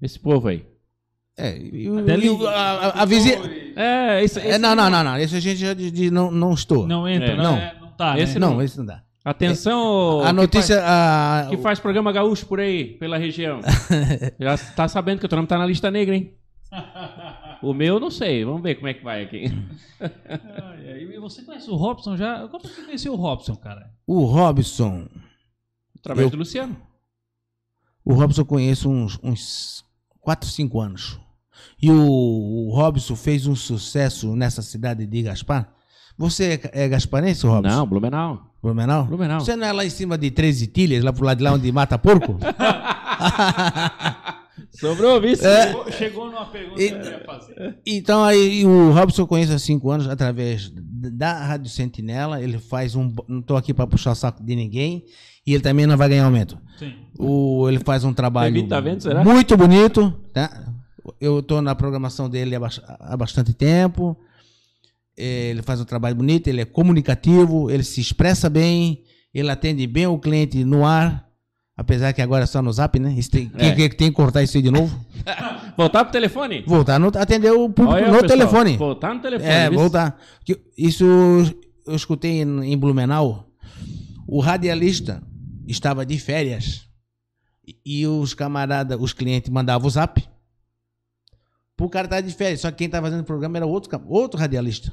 Esse povo aí. É, e o- a, a- a visita. É, isso, É, não, não, não, não. Esse a gente já diz, diz não, não estou. Não entra, É. não. Não. é, não tá, Esse né? não, esse não dá. Atenção. A que notícia. faz- a- Que faz programa gaúcho por aí, pela região. Já tá sabendo que o teu nome tá na lista negra, hein? O meu, não sei. Vamos ver como é que vai aqui. Ai, E você conhece o Robson já? Como você conheceu o Robson, cara? o Robson. Através Eu- do Luciano. O Robson eu conheço uns, uns 4, 5 anos. E o, o Robson fez um sucesso nessa cidade de Gaspar. Você é, é gasparense, Robson? Não, Blumenau. Blumenau? Blumenau. Você não é lá em cima de 13 tilhas, lá pro lado de lá onde mata porco? Sobrou, vice. Chegou, chegou numa pergunta E- que eu ia fazer. então aí o Robson eu conheço há 5 anos através da Rádio Sentinela. Ele faz um. Não tô aqui para puxar o saco de ninguém. E ele também não vai ganhar aumento. Sim. O, ele faz um trabalho tá vendo, será? muito bonito, tá? Eu estou na programação dele há, bas- há bastante tempo. Eh, Ele faz um trabalho bonito, ele é comunicativo, ele se expressa bem, ele atende bem o cliente no ar. Apesar que agora é só no zap, né? Tem, É. quem- quem tem que cortar isso aí de novo? Voltar pro telefone? Voltar no atender o público Olha, no pessoal, telefone. Voltar no telefone. É, viu? voltar. Que Isso eu escutei em em Blumenau. O radialista estava de férias e- os camaradas, os clientes mandavam o zap. Pro cara estar de férias. Só que quem estava fazendo o programa era outro, outro radialista.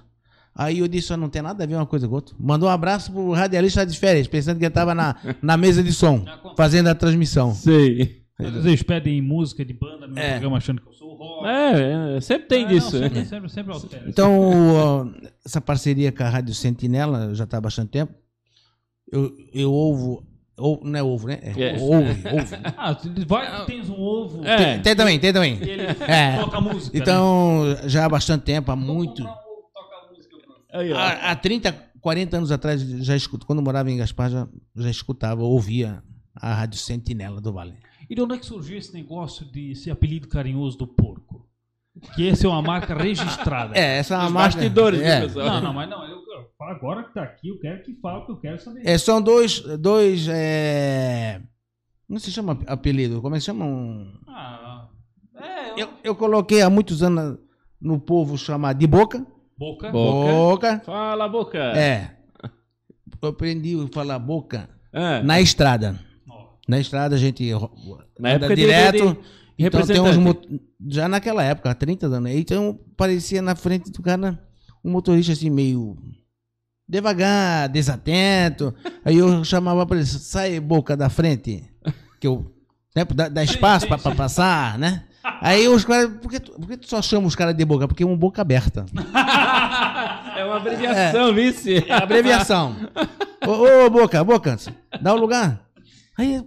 Aí eu disse, ó, não tem nada a ver uma coisa com outra. Mandou um abraço pro radialista de férias, pensando que ele estava na, na mesa de som, fazendo a transmissão. Sei. Vocês pedem música de banda no meu É. programa achando que eu sou o rock. É, é, sempre tem Ah, disso. Não, né? sempre, sempre, sempre altera. Então, essa parceria com a Rádio Sentinela já está há bastante tempo. Eu, eu ouvo, ou, não é ovo, né? É, É. ouve, ouve. Ah, tu vai tens um ovo É. Tem também, tem também. e ele É. toca música. né? Então, já há bastante tempo, há muito. Comprar um ovo, toca música. Aí. Há, há 30, 40 anos atrás, já escuto, quando eu morava em Gaspar, já, já escutava, ouvia a Rádio Sentinela do Vale. E de onde é que surgiu esse negócio de ser apelido carinhoso do porco? Que essa é uma marca registrada. É, essa é uma Os marca. bastidores, é. viu, pessoal? Não, não, mas não. Eu, eu- agora que tá aqui, eu quero que fale, que eu quero saber. É, são dois. dois é... Não se chama apelido, como é que chama? Um... Ah, é, eu- Eu, eu coloquei há muitos anos no povo chamar de boca. Boca. Boca. Boca. Fala, boca. É. Eu aprendi a falar boca Ah, na estrada. Na estrada a gente Na anda época direto. de- de então tem uns já naquela época, há 30 anos. Então parecia na frente do cara um motorista assim meio devagar, desatento. Aí eu chamava para ele, sai boca da frente, que eu né, dá, dá espaço sim, para sim. passar, né? Aí os caras, por que, tu, por que tu só chama os caras de boca? Porque é uma boca aberta. é uma abreviação, vice. É abreviação. ô, ô, boca, boca, dá o lugar. Aí,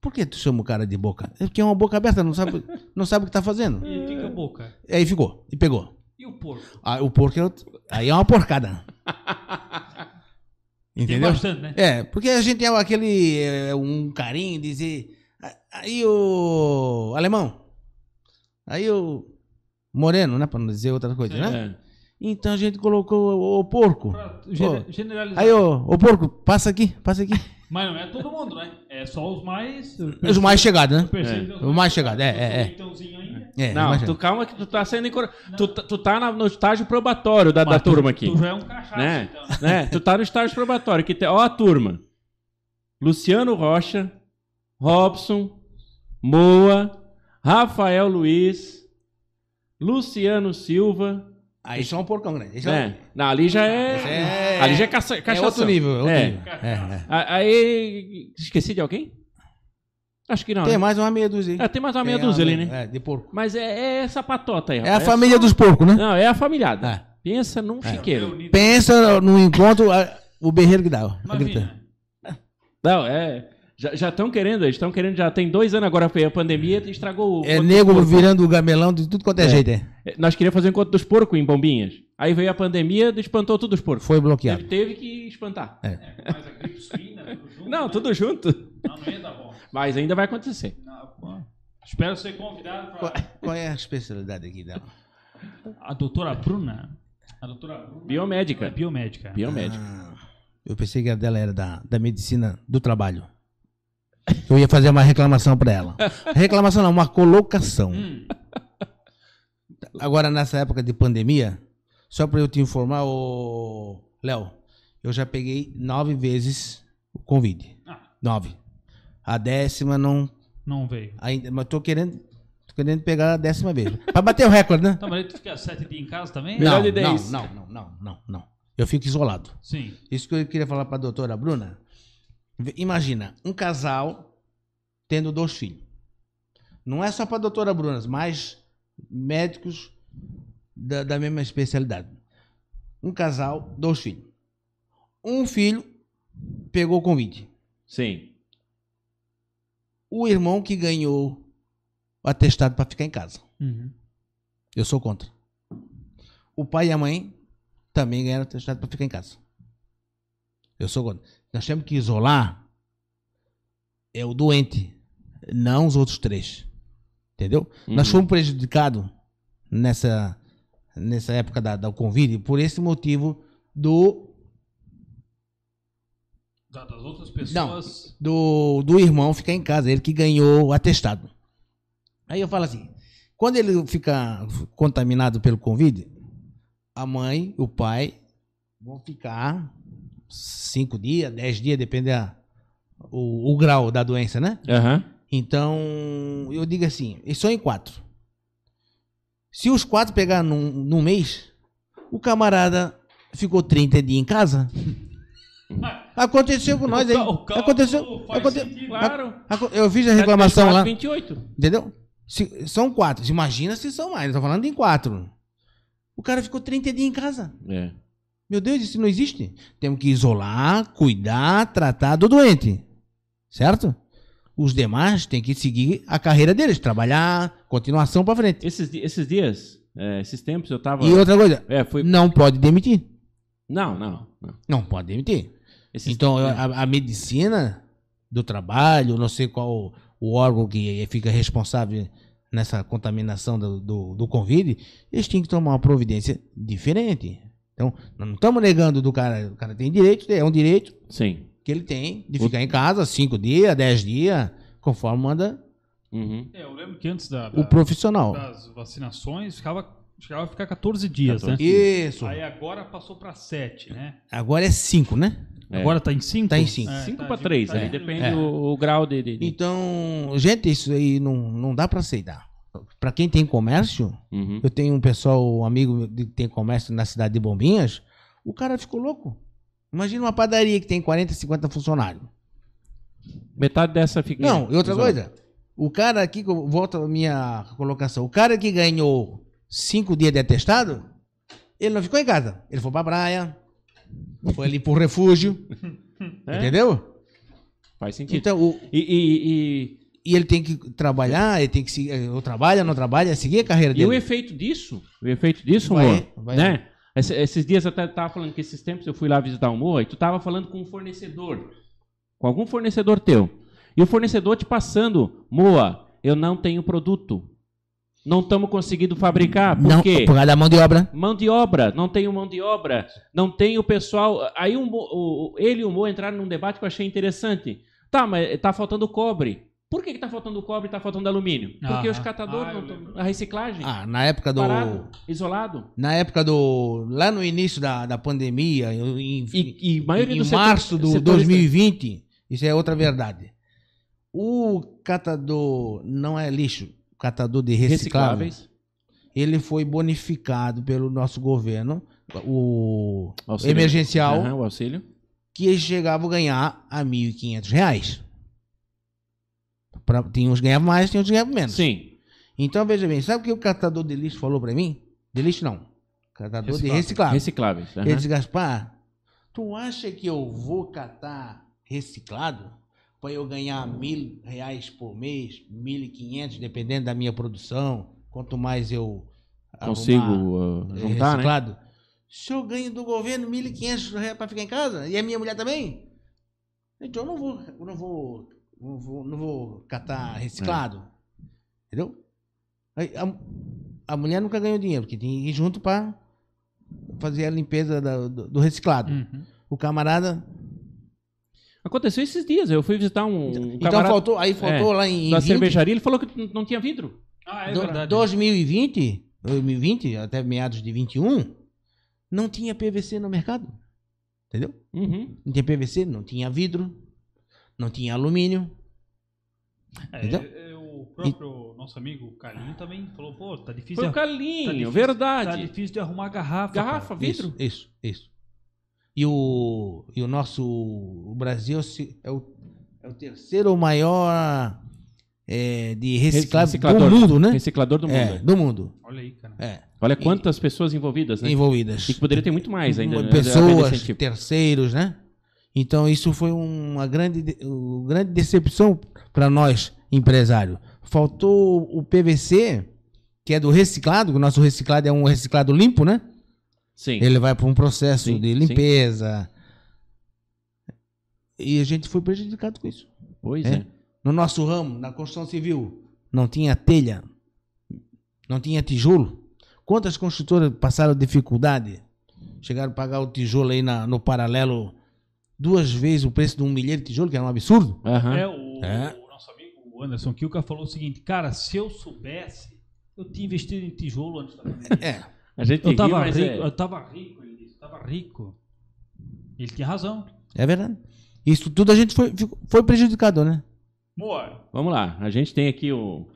por que tu chama o cara de boca? É porque é uma boca aberta, não sabe, não sabe o que tá fazendo. E fica boca. Aí ficou, e pegou. E o porco? Ah, o porco é aí é uma porcada. Tem Entendeu? bastante, né? É, porque a gente tem aquele é, um carinho dizer "Ah, aí o alemão, aí o moreno, né, para não dizer outra coisa, né? É. Então a gente colocou o, o porco. Pra gener- generalizar. Aí o, o porco, passa aqui, passa aqui. Mas não é todo mundo, né? É só os mais. Os mais chegados, né? Percebe, O mais chegado, é, é, é. É, Não, tu calma que tu tá sendo encora... tu, tá- tu tá na- no estágio probatório da, da tu- turma aqui. Tu já é um cachaço, né? então. né? Tu tá no estágio probatório. Que tem, ó a turma. Luciano Rocha, Robson, Moa, Rafael Luiz, Luciano Silva. Aí isso é um porcão grande. É, Né? Não, ali já é. É- Ali já é caça, é outro nível. é outro É. nível. É, é. Aí. Esqueci de alguém? Acho que não. Tem né? mais uma meia dúzia. aí. É, tem mais uma meia Tem dúzia uma- ali, né? É, de porco. Mas é, é essa patota aí, É a rapaz. família só- dos porcos, né? Não, é a familiada. É. Pensa num chiqueiro. Pensa no encontro, a- o berreiro que dá. ó. Não, é. Já estão querendo, eles estão querendo, já tem dois anos agora, foi a pandemia, estragou o. É nego porcos. virando o gamelão de tudo quanto é, É. jeito, é. Nós queríamos fazer o encontro dos porcos em Bombinhas. Aí veio a pandemia, espantou todos os porcos. Foi bloqueado. teve que espantar. Mas a gripe suína, tudo junto. Não, né? tudo junto. Não, não ia dar bom. Mas ainda vai acontecer. Não. Espero ser convidado Qual, para qual é a especialidade aqui dela? a doutora Bruna. A doutora Bruna é Biomédica. biomédica. Biomédica. Ah, eu pensei que a dela era da, da medicina do trabalho. Eu ia fazer uma reclamação pra ela. Reclamação não, uma colocação. Hum, Agora, nessa época de pandemia, só pra eu te informar, ô Léo, eu já peguei nove vezes o Covid. Ah. Nove. A décima não. não veio. Ainda, mas tô querendo, tô querendo pegar a décima vez. Pra bater o recorde, né? Então, mas aí tu fica sete dias em casa também? Melhor não, de não, dez. não, não, não, não, não. Eu fico isolado. Sim. Isso que eu queria falar para a doutora Bruna. Imagina, um casal tendo dois filhos. Não é só para a doutora Bruna, mas médicos da, da mesma especialidade. Um casal, dois filhos. Um filho pegou Covid. Sim. O irmão que ganhou o atestado para ficar em casa. Uhum. Eu sou contra. O pai e a mãe também ganharam atestado para ficar em casa. Eu sou contra. Nós temos que isolar é o doente, não os outros três. Entendeu? Uhum. Nós fomos prejudicados nessa, nessa época da, da Covid por esse motivo do, Da- Das outras pessoas. do, do irmão ficar em casa, ele que ganhou o atestado. Aí eu falo assim: quando ele fica contaminado pelo Covid, a mãe, o pai vão ficar cinco dias, dez dias, depende da, o, o grau da doença, né? Aham. Então, eu digo assim, eles são em quatro. Se os quatro pegar num, num mês, o camarada ficou 30 dias em casa. Aconteceu com nós aí. Aconteceu. aconte-. Claro. Eu fiz a reclamação lá, 28. entendeu? Se- são quatro. Imagina se são mais. Estou falando em quatro. O cara ficou 30 dias em casa. É. Meu Deus, isso não existe. Temos que isolar, cuidar, tratar do doente. Certo? Os demais têm que seguir a carreira deles, trabalhar, continuação para frente. Esses, esses dias, é, esses tempos eu tava. E outra coisa, É, foi. não pode demitir. Não, não. não. Não pode demitir. Esses- Então, é. a, a medicina do trabalho, não sei qual o órgão que fica responsável nessa contaminação do, do, do Covid, eles têm que tomar uma providência diferente. Então, nós não estamos negando do cara, o cara tem direito, é um direito Sim. que ele tem de ficar em casa cinco dias, dez dias, conforme manda Uhum. É, eu lembro que antes da, o da- profissional. das vacinações ficava, chegava a ficar 14 dias, 14 né? Isso. Aí agora passou pra 7, né? Agora é cinco, né? É. Agora tá em 5? Tá em cinco. 5 para 3, aí depende é. o, o grau de. de- de- Então, gente, isso aí não, não dá para aceitar. Para quem tem comércio, Uhum. eu tenho um pessoal, um amigo que tem comércio na cidade de Bombinhas, o cara ficou louco. Imagina uma padaria que tem 40, 50 funcionários. Metade dessa fica. Não, e outra coisa, o cara aqui, volto à minha colocação, o cara que ganhou cinco dias de atestado, ele não ficou em casa. Ele foi pra praia, foi ali pro refúgio, É, entendeu? Faz sentido. Então, o, E, e, e, e ele tem que trabalhar, ele tem que seguir, ou trabalha, não trabalha, seguir a carreira e o dele. efeito disso, o efeito disso, Vai, amor, vai. né? Esse- esses dias eu até tava falando que esses tempos eu fui lá visitar o Moa e tu tava falando com um fornecedor, com algum fornecedor teu. E o fornecedor te passando, Moa, eu não tenho produto. Não estamos conseguindo fabricar. Por não, quê? por causa da mão de obra. Mão de obra, não tenho mão de obra, não tenho pessoal. Aí Mo- o- o- ele e o Mo entraram num debate que eu achei interessante. Tá, mas tá faltando cobre. Por que, que tá faltando cobre e tá faltando alumínio? Porque Aham. os catadores Ah, não. A reciclagem. Ah, na época do. parado, isolado. Na época do. Lá no início da, da pandemia, em, E, e maioria em do setor- março do setorista- 2020, isso é outra verdade. O catador não é lixo, o catador de reciclável, recicláveis. ele foi bonificado pelo nosso governo, o auxílio- emergencial, Aham, o auxílio. que eles chegavam a ganhar a 1.500 reais. Pra, tem uns que ganhavam mais, tem uns que ganhavam menos. Sim. Então, veja bem, sabe o que o catador de lixo falou pra mim? De lixo não. Catador de reciclável. Recicláveis. aham. Ele disse, Gaspar, tu acha que eu vou catar reciclado para eu ganhar mil reais por mês, mil e quinhentos, dependendo da minha produção? Quanto mais eu Consigo arrumar, uh, juntar, né? reciclado. Se eu ganho do governo mil e quinhentos reais para ficar em casa, e a minha mulher também, então eu não vou, eu não vou, não vou, não vou catar reciclado. Entendeu? Aí, a, a mulher nunca ganhou dinheiro, porque tem que ir junto para fazer a limpeza da- do, do reciclado. Uhum. O camarada. Aconteceu esses dias. Eu fui visitar um, um então camarada faltou, aí faltou lá em, 20, cervejaria. Ele falou que não tinha vidro. Ah, é do- verdade. 2020, 2020, até meados de 21, não tinha PVC no mercado. Entendeu? Uhum. Não tinha PVC, não tinha vidro, não tinha alumínio. É, é, o próprio nosso amigo Carlinho também falou, pô, tá difícil. Foi o de- Carlinho, tá difícil- verdade. Tá difícil de arrumar garrafa. Garrafa, cara. vidro. Isso, isso, isso. E o, e o nosso. O Brasil se- é o, é o terceiro maior é, de reciclável Reciclador. do mundo, né? Reciclador do mundo. É, é. do mundo. Olha aí, cara. É. Olha quantas pessoas envolvidas, né? Envolvidas. E que poderia ter muito mais ainda. né? Pessoas, tipo. terceiros, né? Então isso foi uma grande, de- uma grande decepção para nós, empresários. Faltou o PVC, que é do reciclado, o nosso reciclado é um reciclado limpo, né? Sim. Ele vai para um processo Sim, de sim. limpeza. E a gente foi prejudicado com isso. Pois É. é. No nosso ramo, na construção civil, não tinha telha, não tinha tijolo. Quantas construtoras passaram dificuldade? Chegaram a pagar o tijolo aí na- no paralelo duas vezes o preço de um milheiro de tijolo, que era um absurdo. Aham. É, o, É. o nosso amigo Anderson Kilka falou o seguinte, cara, se eu soubesse, eu tinha investido em tijolo antes da pandemia. É. A gente Eu ri, tava mas rico, é- eu tava rico, ele disse, tava rico. Ele tinha razão. É verdade. Isso tudo a gente foi, foi prejudicado, né? Boa. Vamos lá, a gente tem aqui o.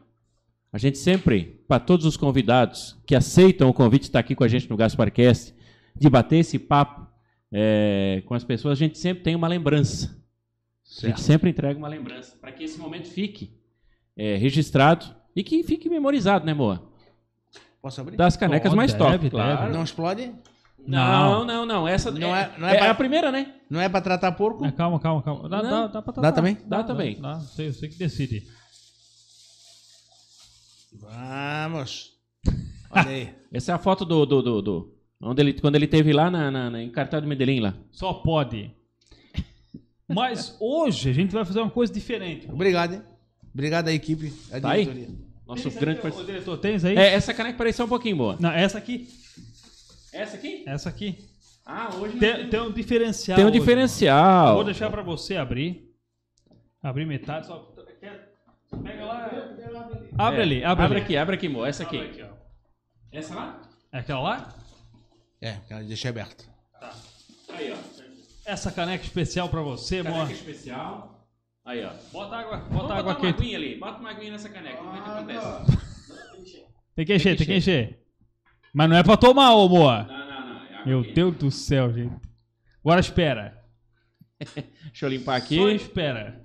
A gente sempre, para todos os convidados que aceitam o convite de estar aqui com a gente no Gasparcast, de bater esse papo é, com as pessoas, a gente sempre tem uma lembrança. A gente sempre entrega uma lembrança para que esse momento fique é, registrado e que fique memorizado, né, Moa? Posso abrir? Das canecas Oh, mais deve, top, deve. claro. Não explode? Não, não, não. Essa Não é, é- não é é pra- a primeira, né? Não é pra tratar porco? É, calma, calma, calma. Dá, Não. dá, dá pra Dá tratar. também? Dá também. Dá, sei, sei que decide. Vamos. Olha aí. Essa é a foto do. do, do, do- onde ele, quando ele teve lá na, na, na, em Cartão de Medellín lá. Só pode. Mas hoje a gente vai fazer uma coisa diferente. Obrigado, hein? Obrigado à equipe, à Tá aí? diretoria. Nosso Tens aí, grande parceiro. diretor, tens aí? É, essa caneca pareceu um pouquinho boa. Não, essa aqui. Essa aqui? Essa aqui. Ah, hoje não Tem, tem um diferencial. Tem um hoje, diferencial. mano. Vou deixar pra você abrir. Abrir metade. Só... Pega lá. Abre É, ali, abre, ali. aqui, abre aqui, mo. Essa aqui. Abre aqui. Essa lá? É aquela lá? É, deixei aberto. Aí, ó. Essa caneca especial pra você, amor. Caneca especial. Aí, ó. Bota água, Vamos bota botar água uma quente. aguinha ali. Bota uma aguinha nessa caneca. Vamos ver o que acontece. Tem que encher, que tem que encher. Mas não é pra tomar, ô Moa. Não, não, não. É Meu aqui. Deus do céu, gente. Agora espera. Deixa eu limpar aqui. Só espera.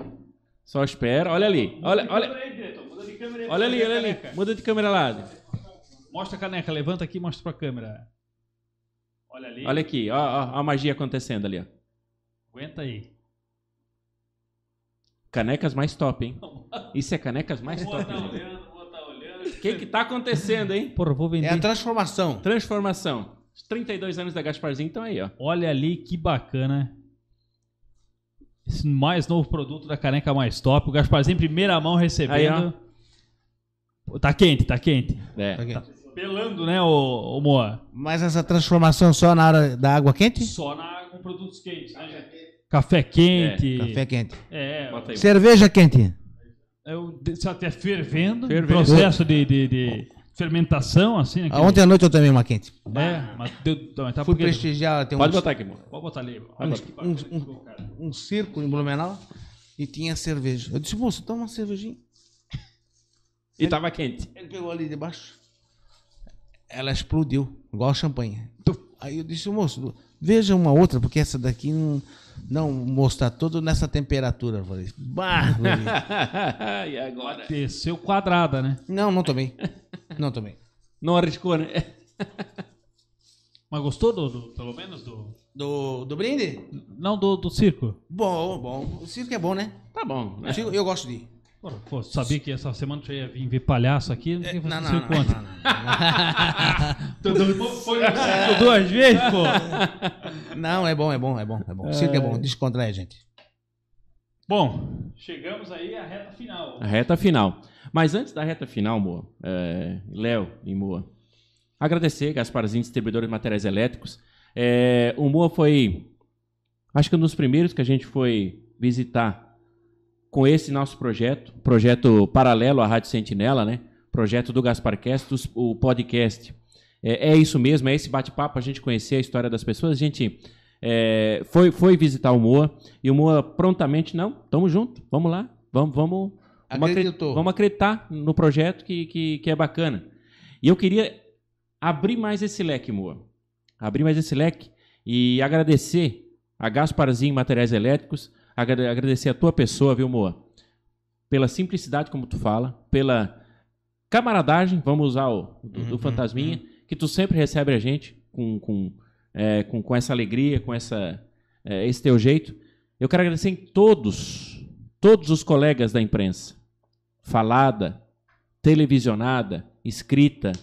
Só espera. Olha ali. Olha, olha, olha ali, olha ali. caneca. Muda de câmera lá. Mostra a caneca, levanta aqui e mostra pra câmera. Olha ali. Olha aqui. Ó, ó, a magia acontecendo ali, ó. Aguenta aí. Canecas mais top, hein? Isso é canecas mais Boa top. tá olhando, boa tá olhando. O que que tá acontecendo, hein? Porra, vou vender. É a transformação. Transformação. Os 32 anos da Gasparzinho estão aí, ó. Olha ali que bacana. Esse mais novo produto da caneca mais top. O Gasparzinho em primeira mão recebendo. Pô, Tá quente, tá quente. É. Aqui. Pelando, né, ô, ô Moa? Mas essa transformação só na hora da água quente? Só na, com produtos quentes, né? gente? Café quente. Café quente. É, Bota aí. Cerveja quente. eu, se até fervendo, Fervendo. processo de, de, de fermentação, assim. né, Ah, Ontem à noite eu tomei uma quente. É, mas deu, mas tá Fui porque- prestigiar, tem Pode um, botar aqui, amor. Pode botar ali. um, um- um circo em Blumenau e tinha cerveja. Eu disse, moço, toma uma cervejinha. E tava quente. Ele pegou ali debaixo. Ela explodiu, igual champanhe. Aí eu disse, moço, veja uma outra, porque essa daqui não, não mostra todo nessa temperatura. Eu falei, bah, e agora? Desceu quadrada, né? Não, não tomei. Não tomei. Não arriscou, né? Mas gostou do, do- pelo menos do. Do, do brinde? Não, do, do circo. Bom, bom. O circo é bom, né? Tá bom. Circo, eu gosto de ir. Pô, sabia que essa semana tu ia vir ver palhaço aqui? Não tinha Não, não, não, circo ontem. não, não. Foi duas vezes, pô. Não, é bom, é bom, é bom, é bom. O circo é bom, descontrai a gente. Bom, chegamos aí à reta final. A reta final. Mas antes da reta final, Moa, é, Léo e Moa, agradecer Gasparzinho, distribuidor de materiais elétricos. É, o Moa foi, acho que um dos primeiros que a gente foi visitar com esse nosso projeto, projeto paralelo à Rádio Sentinela, né? Projeto do Gasparcast, o podcast. É, é isso mesmo, é esse bate-papo, a gente conhecer a história das pessoas. A gente é, foi, foi visitar o Moa e o Moa prontamente, não, tamo junto, vamos lá, vamos, vamos, vamos, acre- Acreditou. vamos acreditar no projeto que, que, que é bacana. E eu queria abrir mais esse leque, Moa. Abrir mais esse leque e agradecer a Gasparzinho Materiais Elétricos, agradecer a tua pessoa, viu, Moa? Pela simplicidade como tu fala, pela camaradagem, vamos usar o do, do Uhum, fantasminha, que tu sempre recebe a gente com, com, é, com, com essa alegria, com essa, é, esse teu jeito. Eu quero agradecer em todos, todos os colegas da imprensa, falada, televisionada, escrita,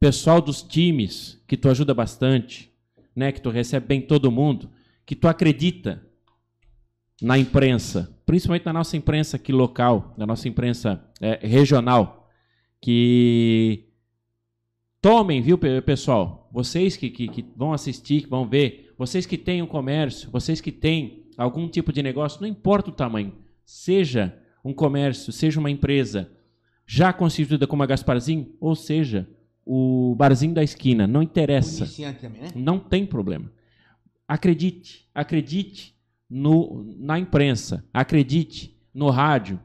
pessoal dos times, que tu ajuda bastante, né, que tu recebe bem todo mundo, que tu acredita na imprensa, principalmente na nossa imprensa aqui local, na nossa imprensa é, regional, que tomem, viu, pe- pessoal? Vocês que, que, que vão assistir, que vão ver, vocês que têm um comércio, vocês que têm algum tipo de negócio, não importa o tamanho, seja um comércio, seja uma empresa já constituída como a Gasparzinho, ou seja, o barzinho da esquina, não interessa. Também, né? Não tem problema. Acredite, acredite no, na imprensa, acredite no rádio,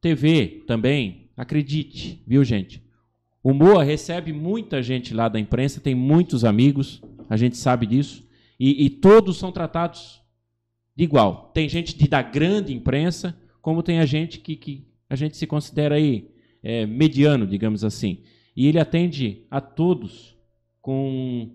TV também, acredite, viu gente? O Moa recebe muita gente lá da imprensa, tem muitos amigos, a gente sabe disso, e, e todos são tratados de igual. Tem gente de, da grande imprensa, como tem a gente que, que a gente se considera aí é, mediano, digamos assim. E ele atende a todos com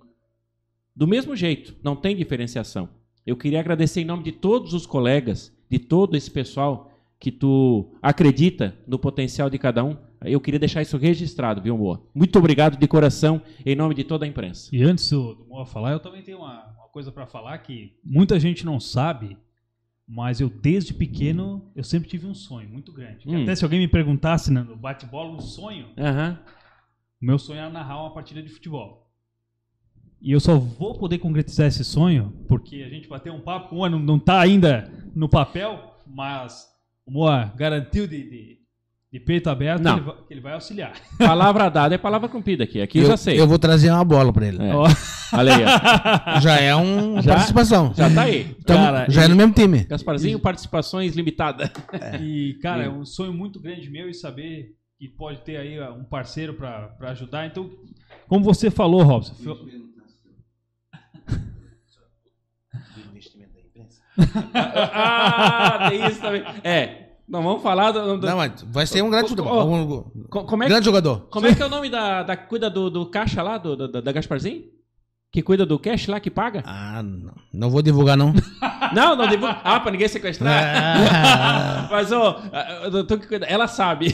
do mesmo jeito, não tem diferenciação. Eu queria agradecer em nome de todos os colegas, de todo esse pessoal que tu acredita no potencial de cada um. Eu queria deixar isso registrado, viu, Moa? Muito obrigado de coração, em nome de toda a imprensa. E antes do, do Moa falar, eu também tenho uma, uma coisa para falar que muita gente não sabe, mas eu desde pequeno eu sempre tive um sonho muito grande. Hum. Até se alguém me perguntasse né, no bate-bola um sonho, o meu sonho era narrar uma partida de futebol. E eu só vou poder concretizar esse sonho porque a gente bateu um papo, uma não, não tá ainda no papel, mas o Moa garantiu de, de, de peito aberto Não. que ele, vai, que ele vai auxiliar. Palavra dada é palavra cumprida aqui. Aqui eu, já sei. Eu vou trazer uma bola pra ele. É. Ó, Olha aí, ó. Já é uma Já? participação. Já tá aí. Tamo- Cara, já é no mesmo time. Gasparzinho, participações limitadas. E, cara, é Sim. um sonho muito grande meu e saber que pode ter aí um parceiro para ajudar. Então, como você falou, Robson, foi- ah, tem isso também. É, não vamos falar do... do- Não, mas vai ser um grande futebol. ô, Um co- como, é que, grande jogador. como é que é o nome da, da cuida do, do caixa lá, do, da, da Gasparzinho? Que cuida do cash lá, que paga? Ah, não. Não vou divulgar, não. Não, não devo... Ah, pra ninguém sequestrar? Ah. Mas, ô, cuida, ela sabe.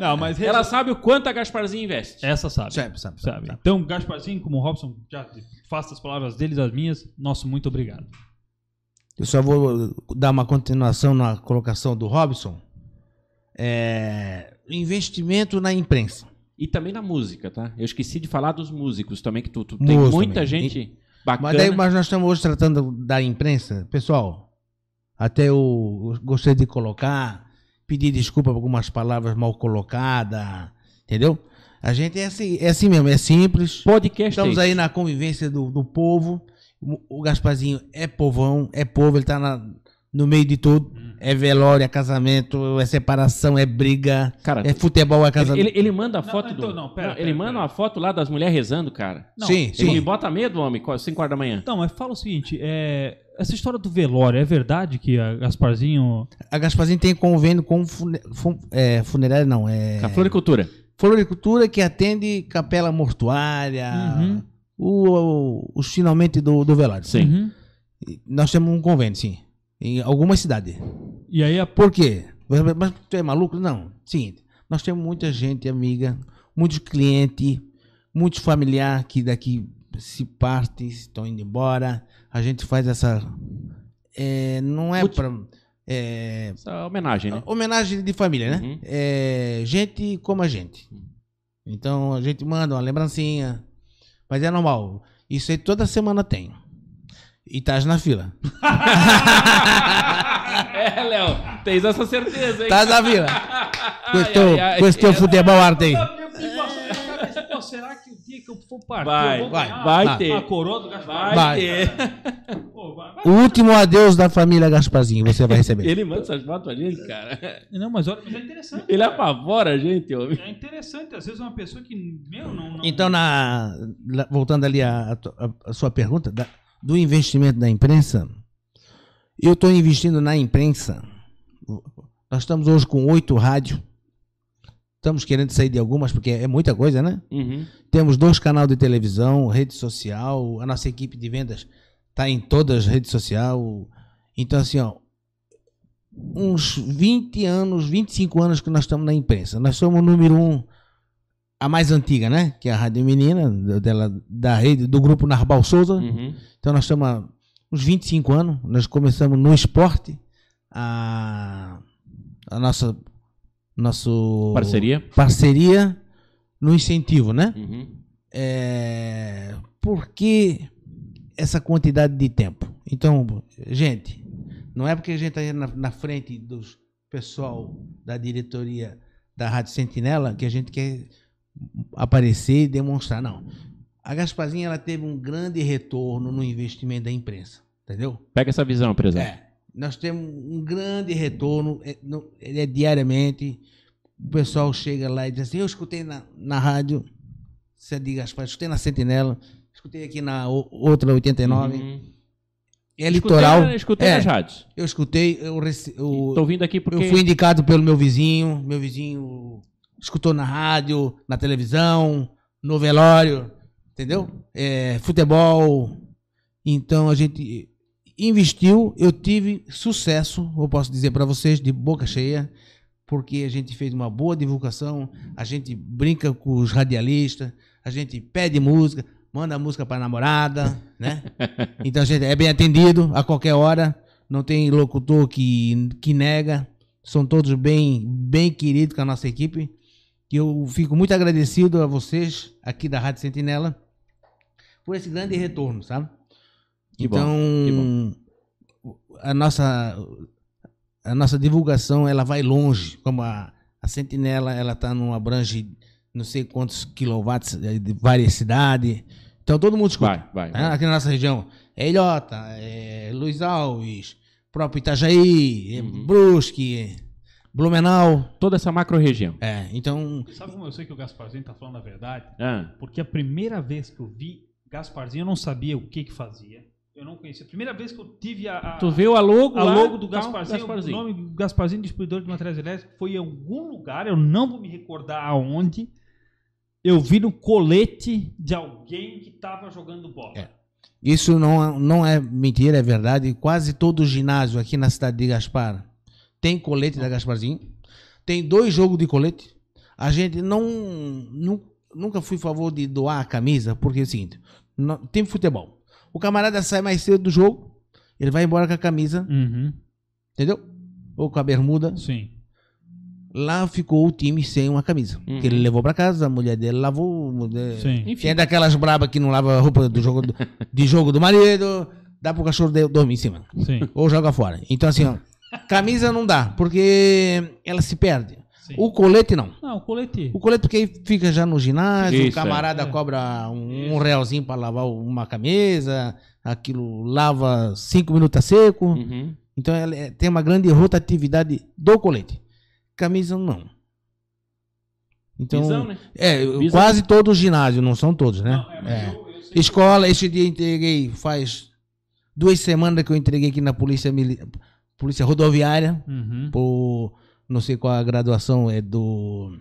Não, mas Ela sabe o quanto a Gasparzinho investe. essa sabe. sabe, sabe, sabe. sabe. Então, Gasparzinho, como o Robson já faça as palavras dele das minhas, nosso muito obrigado. Eu só vou dar uma continuação na colocação do Robson. É, investimento na imprensa. E também na música, tá? Eu esqueci de falar dos músicos também, que tu, tu tem muita também. gente bacana. Mas, daí, mas nós estamos hoje tratando da imprensa. Pessoal, até eu gostei de colocar, pedir desculpa por algumas palavras mal colocadas, entendeu? A gente é assim, é assim mesmo, é simples. Podcast Estamos é aí isso. na convivência do, do povo. O, Gasparzinho é povão, é povo, ele tá na- no meio de tudo. É velório, é casamento, é separação, é briga, Cara, é futebol, é ele, casamento. ele, ele manda a Não, foto então, do... não, pera, Não, pera, ele pera. manda uma foto lá das mulheres rezando, cara. Não, sim, Ele me sim. bota medo, homem, 5 horas da manhã. Não, mas fala o seguinte, é, essa história do velório, é verdade que a Gasparzinho... A Gasparzinho tem convênio com fune, fun- é, funerária, não, é... Com a floricultura. Floricultura que atende capela mortuária, Uhum. O, o- os finalmente do, do velório. Sim. Uhum. Nós temos um convênio, sim. Em algumas cidades. E aí a Por quê? Mas, tu é maluco? Não. Seguinte, nós temos muita gente amiga, muitos clientes, muitos familiares que daqui se partem, estão indo embora. A gente faz essa. é, não é Muito- para. É, Essa homenagem, né? homenagem de família, né? Uhum. É, gente como a gente. Então a gente manda uma lembrancinha. Mas é normal. Isso aí toda semana tem. E tá na fila. é, Léo, tens essa certeza, hein? Tá na fila. Com teu futebol arte aí. Pô, será que dia que eu for partir Vai, eu vou vai, vai a- ter. a coroa do Gaspar? Vai, Vai. ter. Pô, vai- vai. O último adeus da família Gasparzinho, você vai receber. Ele manda essas fotos pra gente, cara. Não, mas olha, mas é interessante. Ele apavora a gente, homem. É interessante, às vezes uma pessoa que, meu, não... não Então, na, voltando ali à sua pergunta, da- do investimento da imprensa, eu estou investindo na imprensa. Nós estamos hoje com oito rádios. Estamos querendo sair de algumas, porque é muita coisa, né? Uhum. Temos dois canais de televisão, rede social, a nossa equipe de vendas está em todas as redes sociais. Então, assim, ó, uns 20 anos, 25 anos que nós estamos na imprensa. Nós somos o número um, a mais antiga, né? Que é a Rádio Menina, dela, da rede, do grupo Narbal Souza. Uhum. Então, nós estamos há uns 25 anos. Nós começamos no esporte, a, a nossa nosso Parceria? parceria no incentivo, né? Uhum. É, por que essa quantidade de tempo? Então, gente, não é porque a gente está na, na frente do pessoal da diretoria da Rádio Sentinela que a gente quer aparecer e demonstrar, não. A Gasparzinha ela teve um grande retorno no investimento da imprensa, entendeu? Pega essa visão, empresário. É, nós temos um grande retorno, é, no- é diariamente. O pessoal chega lá e diz assim: Eu escutei na, na rádio, você diga Gaspar, escutei na Sentinela, escutei aqui na outra 89. Uhum. É litoral. Escutei, escutei É, nas rádios. eu escutei, eu, eu, Estou vindo aqui porque. eu fui indicado pelo meu vizinho, meu vizinho escutou na rádio, na televisão, no velório, entendeu? É, futebol. Então a gente investiu, eu tive sucesso, eu posso dizer para vocês, de boca cheia, porque a gente fez uma boa divulgação, a gente brinca com os radialistas, a gente pede música, manda música para namorada, né? Então a gente é bem atendido a qualquer hora, não tem locutor que, que nega, são todos bem, bem queridos com a nossa equipe. E eu fico muito agradecido a vocês aqui da Rádio Sentinela por esse grande retorno, sabe? Que bom, então, a nossa a nossa divulgação ela vai longe, como a, a Sentinela ela está num abrange não sei quantos quilowatts de várias cidades. Então todo mundo escuta. Vai, vai. Tá? vai. Aqui na nossa região. É Ilhota, é Luiz Alves, próprio Itajaí, é Uhum. Brusque, Blumenau. Toda essa macro região. É, então. Sabe como eu sei que o Gasparzinho tá falando a verdade? Ah, Porque a primeira vez que eu vi Gasparzinho, eu não sabia o que que fazia. Não conhecia. A primeira vez que eu tive a, a, tu viu a logo a lá? logo do Tal, Gasparzinho, o nome Gasparzinho Distribuidor de Materiais Elétricos, foi em algum lugar, eu não vou me recordar aonde, eu vi no colete de alguém que tava jogando bola. É. Isso não, não é mentira, é verdade. Quase todo ginásio aqui na cidade de Gaspar tem colete da Gasparzinho. Tem dois jogos de colete. A gente não, nu- nunca fui a favor de doar a camisa, porque é o seguinte: não- tem futebol. O camarada sai mais cedo do jogo, ele vai embora com a camisa, Uhum, entendeu? Ou com a bermuda. sim. Lá ficou o time sem uma camisa. Uhum. Que ele levou pra casa, a mulher dele lavou. mulher- Sim. Enfim, Tem daquelas brabas que não lava a roupa do jogo do, de jogo do marido, dá pro cachorro de- dormir em cima. Sim. Ou joga fora. Então, assim, ó, camisa não dá, porque ela se perde. Sim. O colete não. Não, o colete. O colete porque aí fica já no ginásio, Isso, o camarada é. cobra um, um realzinho pra lavar uma camisa, aquilo lava cinco minutos a seco. uhum. Então ela é- tem uma grande rotatividade do colete. Camisa não. Então, Visão, né? é, Visão. quase todo ginásio, não são todos, né? Não, é, É. eu- eu Escola, esse dia entreguei, faz duas semanas que eu entreguei aqui na polícia, polícia rodoviária, Uhum. por não sei qual a graduação, é do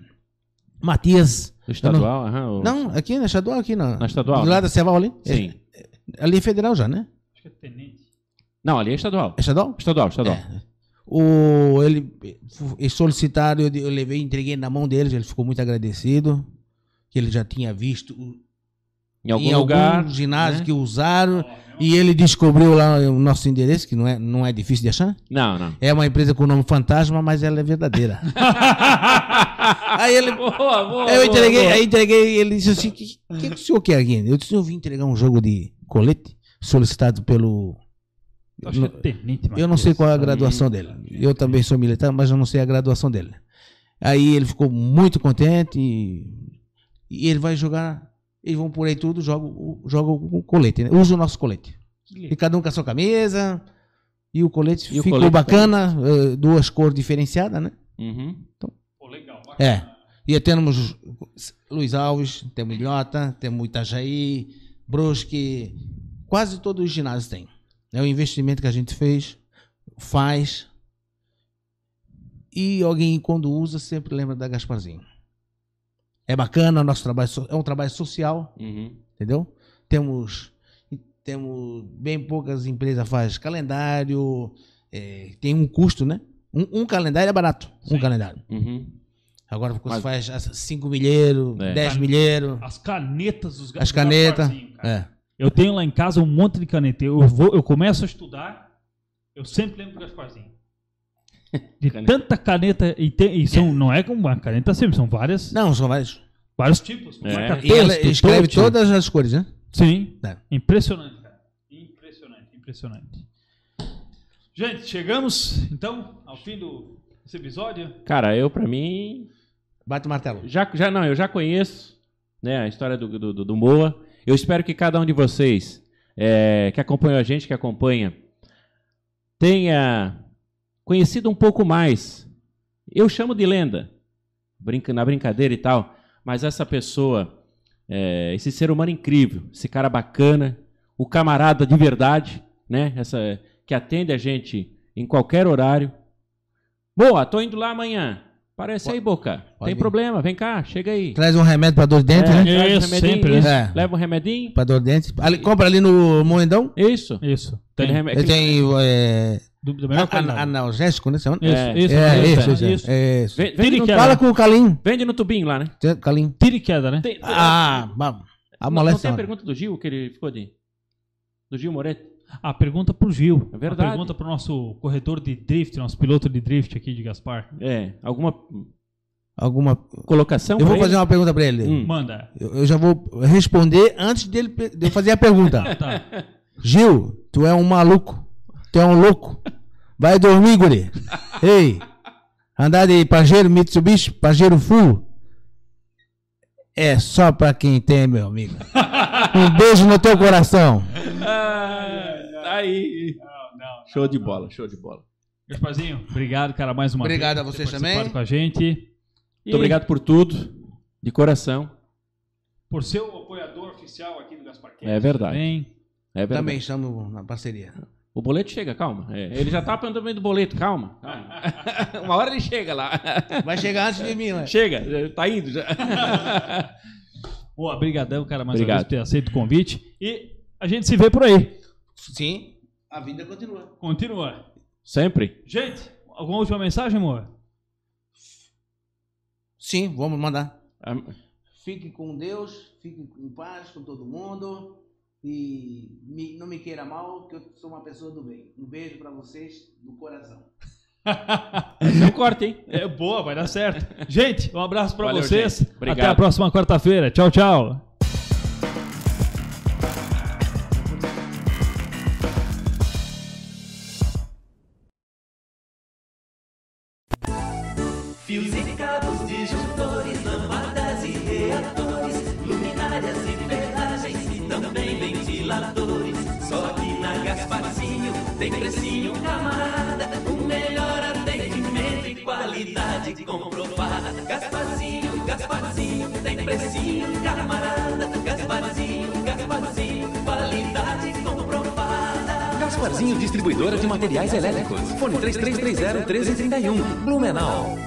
Matias. O estadual, aham, o- Não, aqui na estadual, aqui na, Na estadual, Do né? lado da Ceval ali? Sim. É, ali é federal já, né? Acho que é tenente. Não, ali é estadual. É estadual? Estadual, estadual. É. O, ele, eles solicitaram, eu, eu levei, entreguei na mão deles, ele ficou muito agradecido, que ele já tinha visto Em algum em lugar. algum ginásio né? que usaram, e ele descobriu lá o nosso endereço, que não é, não é difícil de achar. Não, não. É uma empresa com nome fantasma, mas ela é verdadeira. aí ele. Boa, boa, eu boa, entreguei, boa. aí entreguei, ele disse assim: o que, que, que o senhor quer aqui? Eu disse, eu vim entregar um jogo de colete solicitado pelo. Eu é tenente, Eu não sei qual é a graduação dele. Eu também sou militar, mas eu não sei a graduação dele. Aí ele ficou muito contente e, e ele vai jogar. Eles vão por aí tudo, joga, o- joga o colete, né? Usa o nosso colete. E cada um com a sua camisa. E o colete E o ficou colete bacana, eh, duas cores diferenciadas, né? Uhum. Pô, legal. bacana. É. E temos Luiz Alves, temos Ilhota, temos Itajaí, Brusque, quase todos os ginásios têm. É o investimento que a gente fez, faz. E alguém, quando usa, sempre lembra da Gasparzinho. É bacana, nosso trabalho é um trabalho social, Uhum. entendeu? Temos, temos bem poucas empresas faz calendário, é, tem um custo, né? Um, um calendário é barato, um Sim. calendário. Uhum. Agora você Mas- faz 5 milheiros, É. 10 milheiros, As canetas dos as canetas. É. Eu tenho lá em casa um monte de caneta. Eu, vou, eu começo a estudar, eu sempre lembro do Gasparzinho. De Caneta. tanta caneta, e, tem- e são, não é como uma caneta sempre, são várias, Não, são vários. vários tipos. É. marca E ela escreve touch. todas as cores, né? Sim. É. Impressionante, cara. Impressionante, impressionante. Gente, chegamos então ao fim do, desse episódio. Cara, eu pra mim Bate o martelo. já, já não, eu já conheço, né, a história do, do, do- do Moa. Eu espero que cada um de vocês é, que acompanha a gente, que acompanha, tenha conhecido um pouco mais. Eu chamo de lenda, brinca, na brincadeira e tal, mas essa pessoa, é, esse ser humano incrível, esse cara bacana, o camarada de verdade, né, essa, que atende a gente em qualquer horário. Boa, tô indo lá amanhã. Parece aí, Boca. pode Tem ir. problema, vem cá, chega aí. Traz um remédio pra dor de dente, É, né? traz um Isso, sempre, né? isso. É. Leva um remedinho. Pra dor de dente. Ali, compra ali no Moendão. Isso. Isso. Tem. Ele aquele- tem é, Do, do melhor an- qualidade. analgésico, né? Isso, É. isso, É, isso, isso, isso. isso. é, isso. Vende, vende, Tire no, é- Fala com o Calim. vende no tubinho lá, né? Tem- Calim. Tira e queda, né? Tem- Ah, ba- não, não tem a pergunta do Gil que ele ficou de. Do Gil Moretti? A pergunta pro Gil. É verdade. A pergunta pro nosso corretor de drift, nosso piloto de drift aqui de Gaspar. É. Alguma Alguma. colocação? Eu vou fazer ele? uma pergunta pra ele. Hum. Manda. Eu, eu já vou responder antes dele, de eu fazer a pergunta. Tá. Gil, tu é um maluco. Tu é um louco. Vai dormir, guri. Ei, andar de Pajero Mitsubishi, Pajero Full, é só pra quem tem, meu amigo. Um beijo no teu coração. Ah, tá aí. Show de bola, show de bola. Gasparzinho, obrigado, cara, mais uma Obrigado vez. a por ter vocês também. com a gente. Muito obrigado por tudo, de coração. Por ser o apoiador oficial aqui do Gaspar Cast É verdade. também. É verdade. Também estamos na parceria. O boleto chega, calma. É, ele já tá perguntando do boleto, calma. calma. Uma hora ele chega lá. Vai chegar antes de mim, né? Chega, tá indo já. Boa, brigadão, cara, mais Obrigado. uma vez por ter aceito o convite. E a gente se vê por aí. Sim, a vida continua. Continua. Sempre. Gente, alguma última mensagem, amor? Sim, vamos mandar. Ah, Fique com Deus, fique em paz com todo mundo e me- não me queira mal, que eu sou uma pessoa do bem. Um beijo pra vocês do coração. Não corta, hein? É boa, vai dar certo. Gente, um abraço pra Valeu, vocês. gente. Obrigado. Até a próxima quarta-feira. Tchau, tchau. Qualidade comprovada. Gasparzinho, Gasparzinho, tem precinho, camarada, Gasparzinho, Gasparzinho, qualidade comprovada. Gasparzinho Distribuidora de Materiais Elétricos. Fone 3330 1331. Blumenau.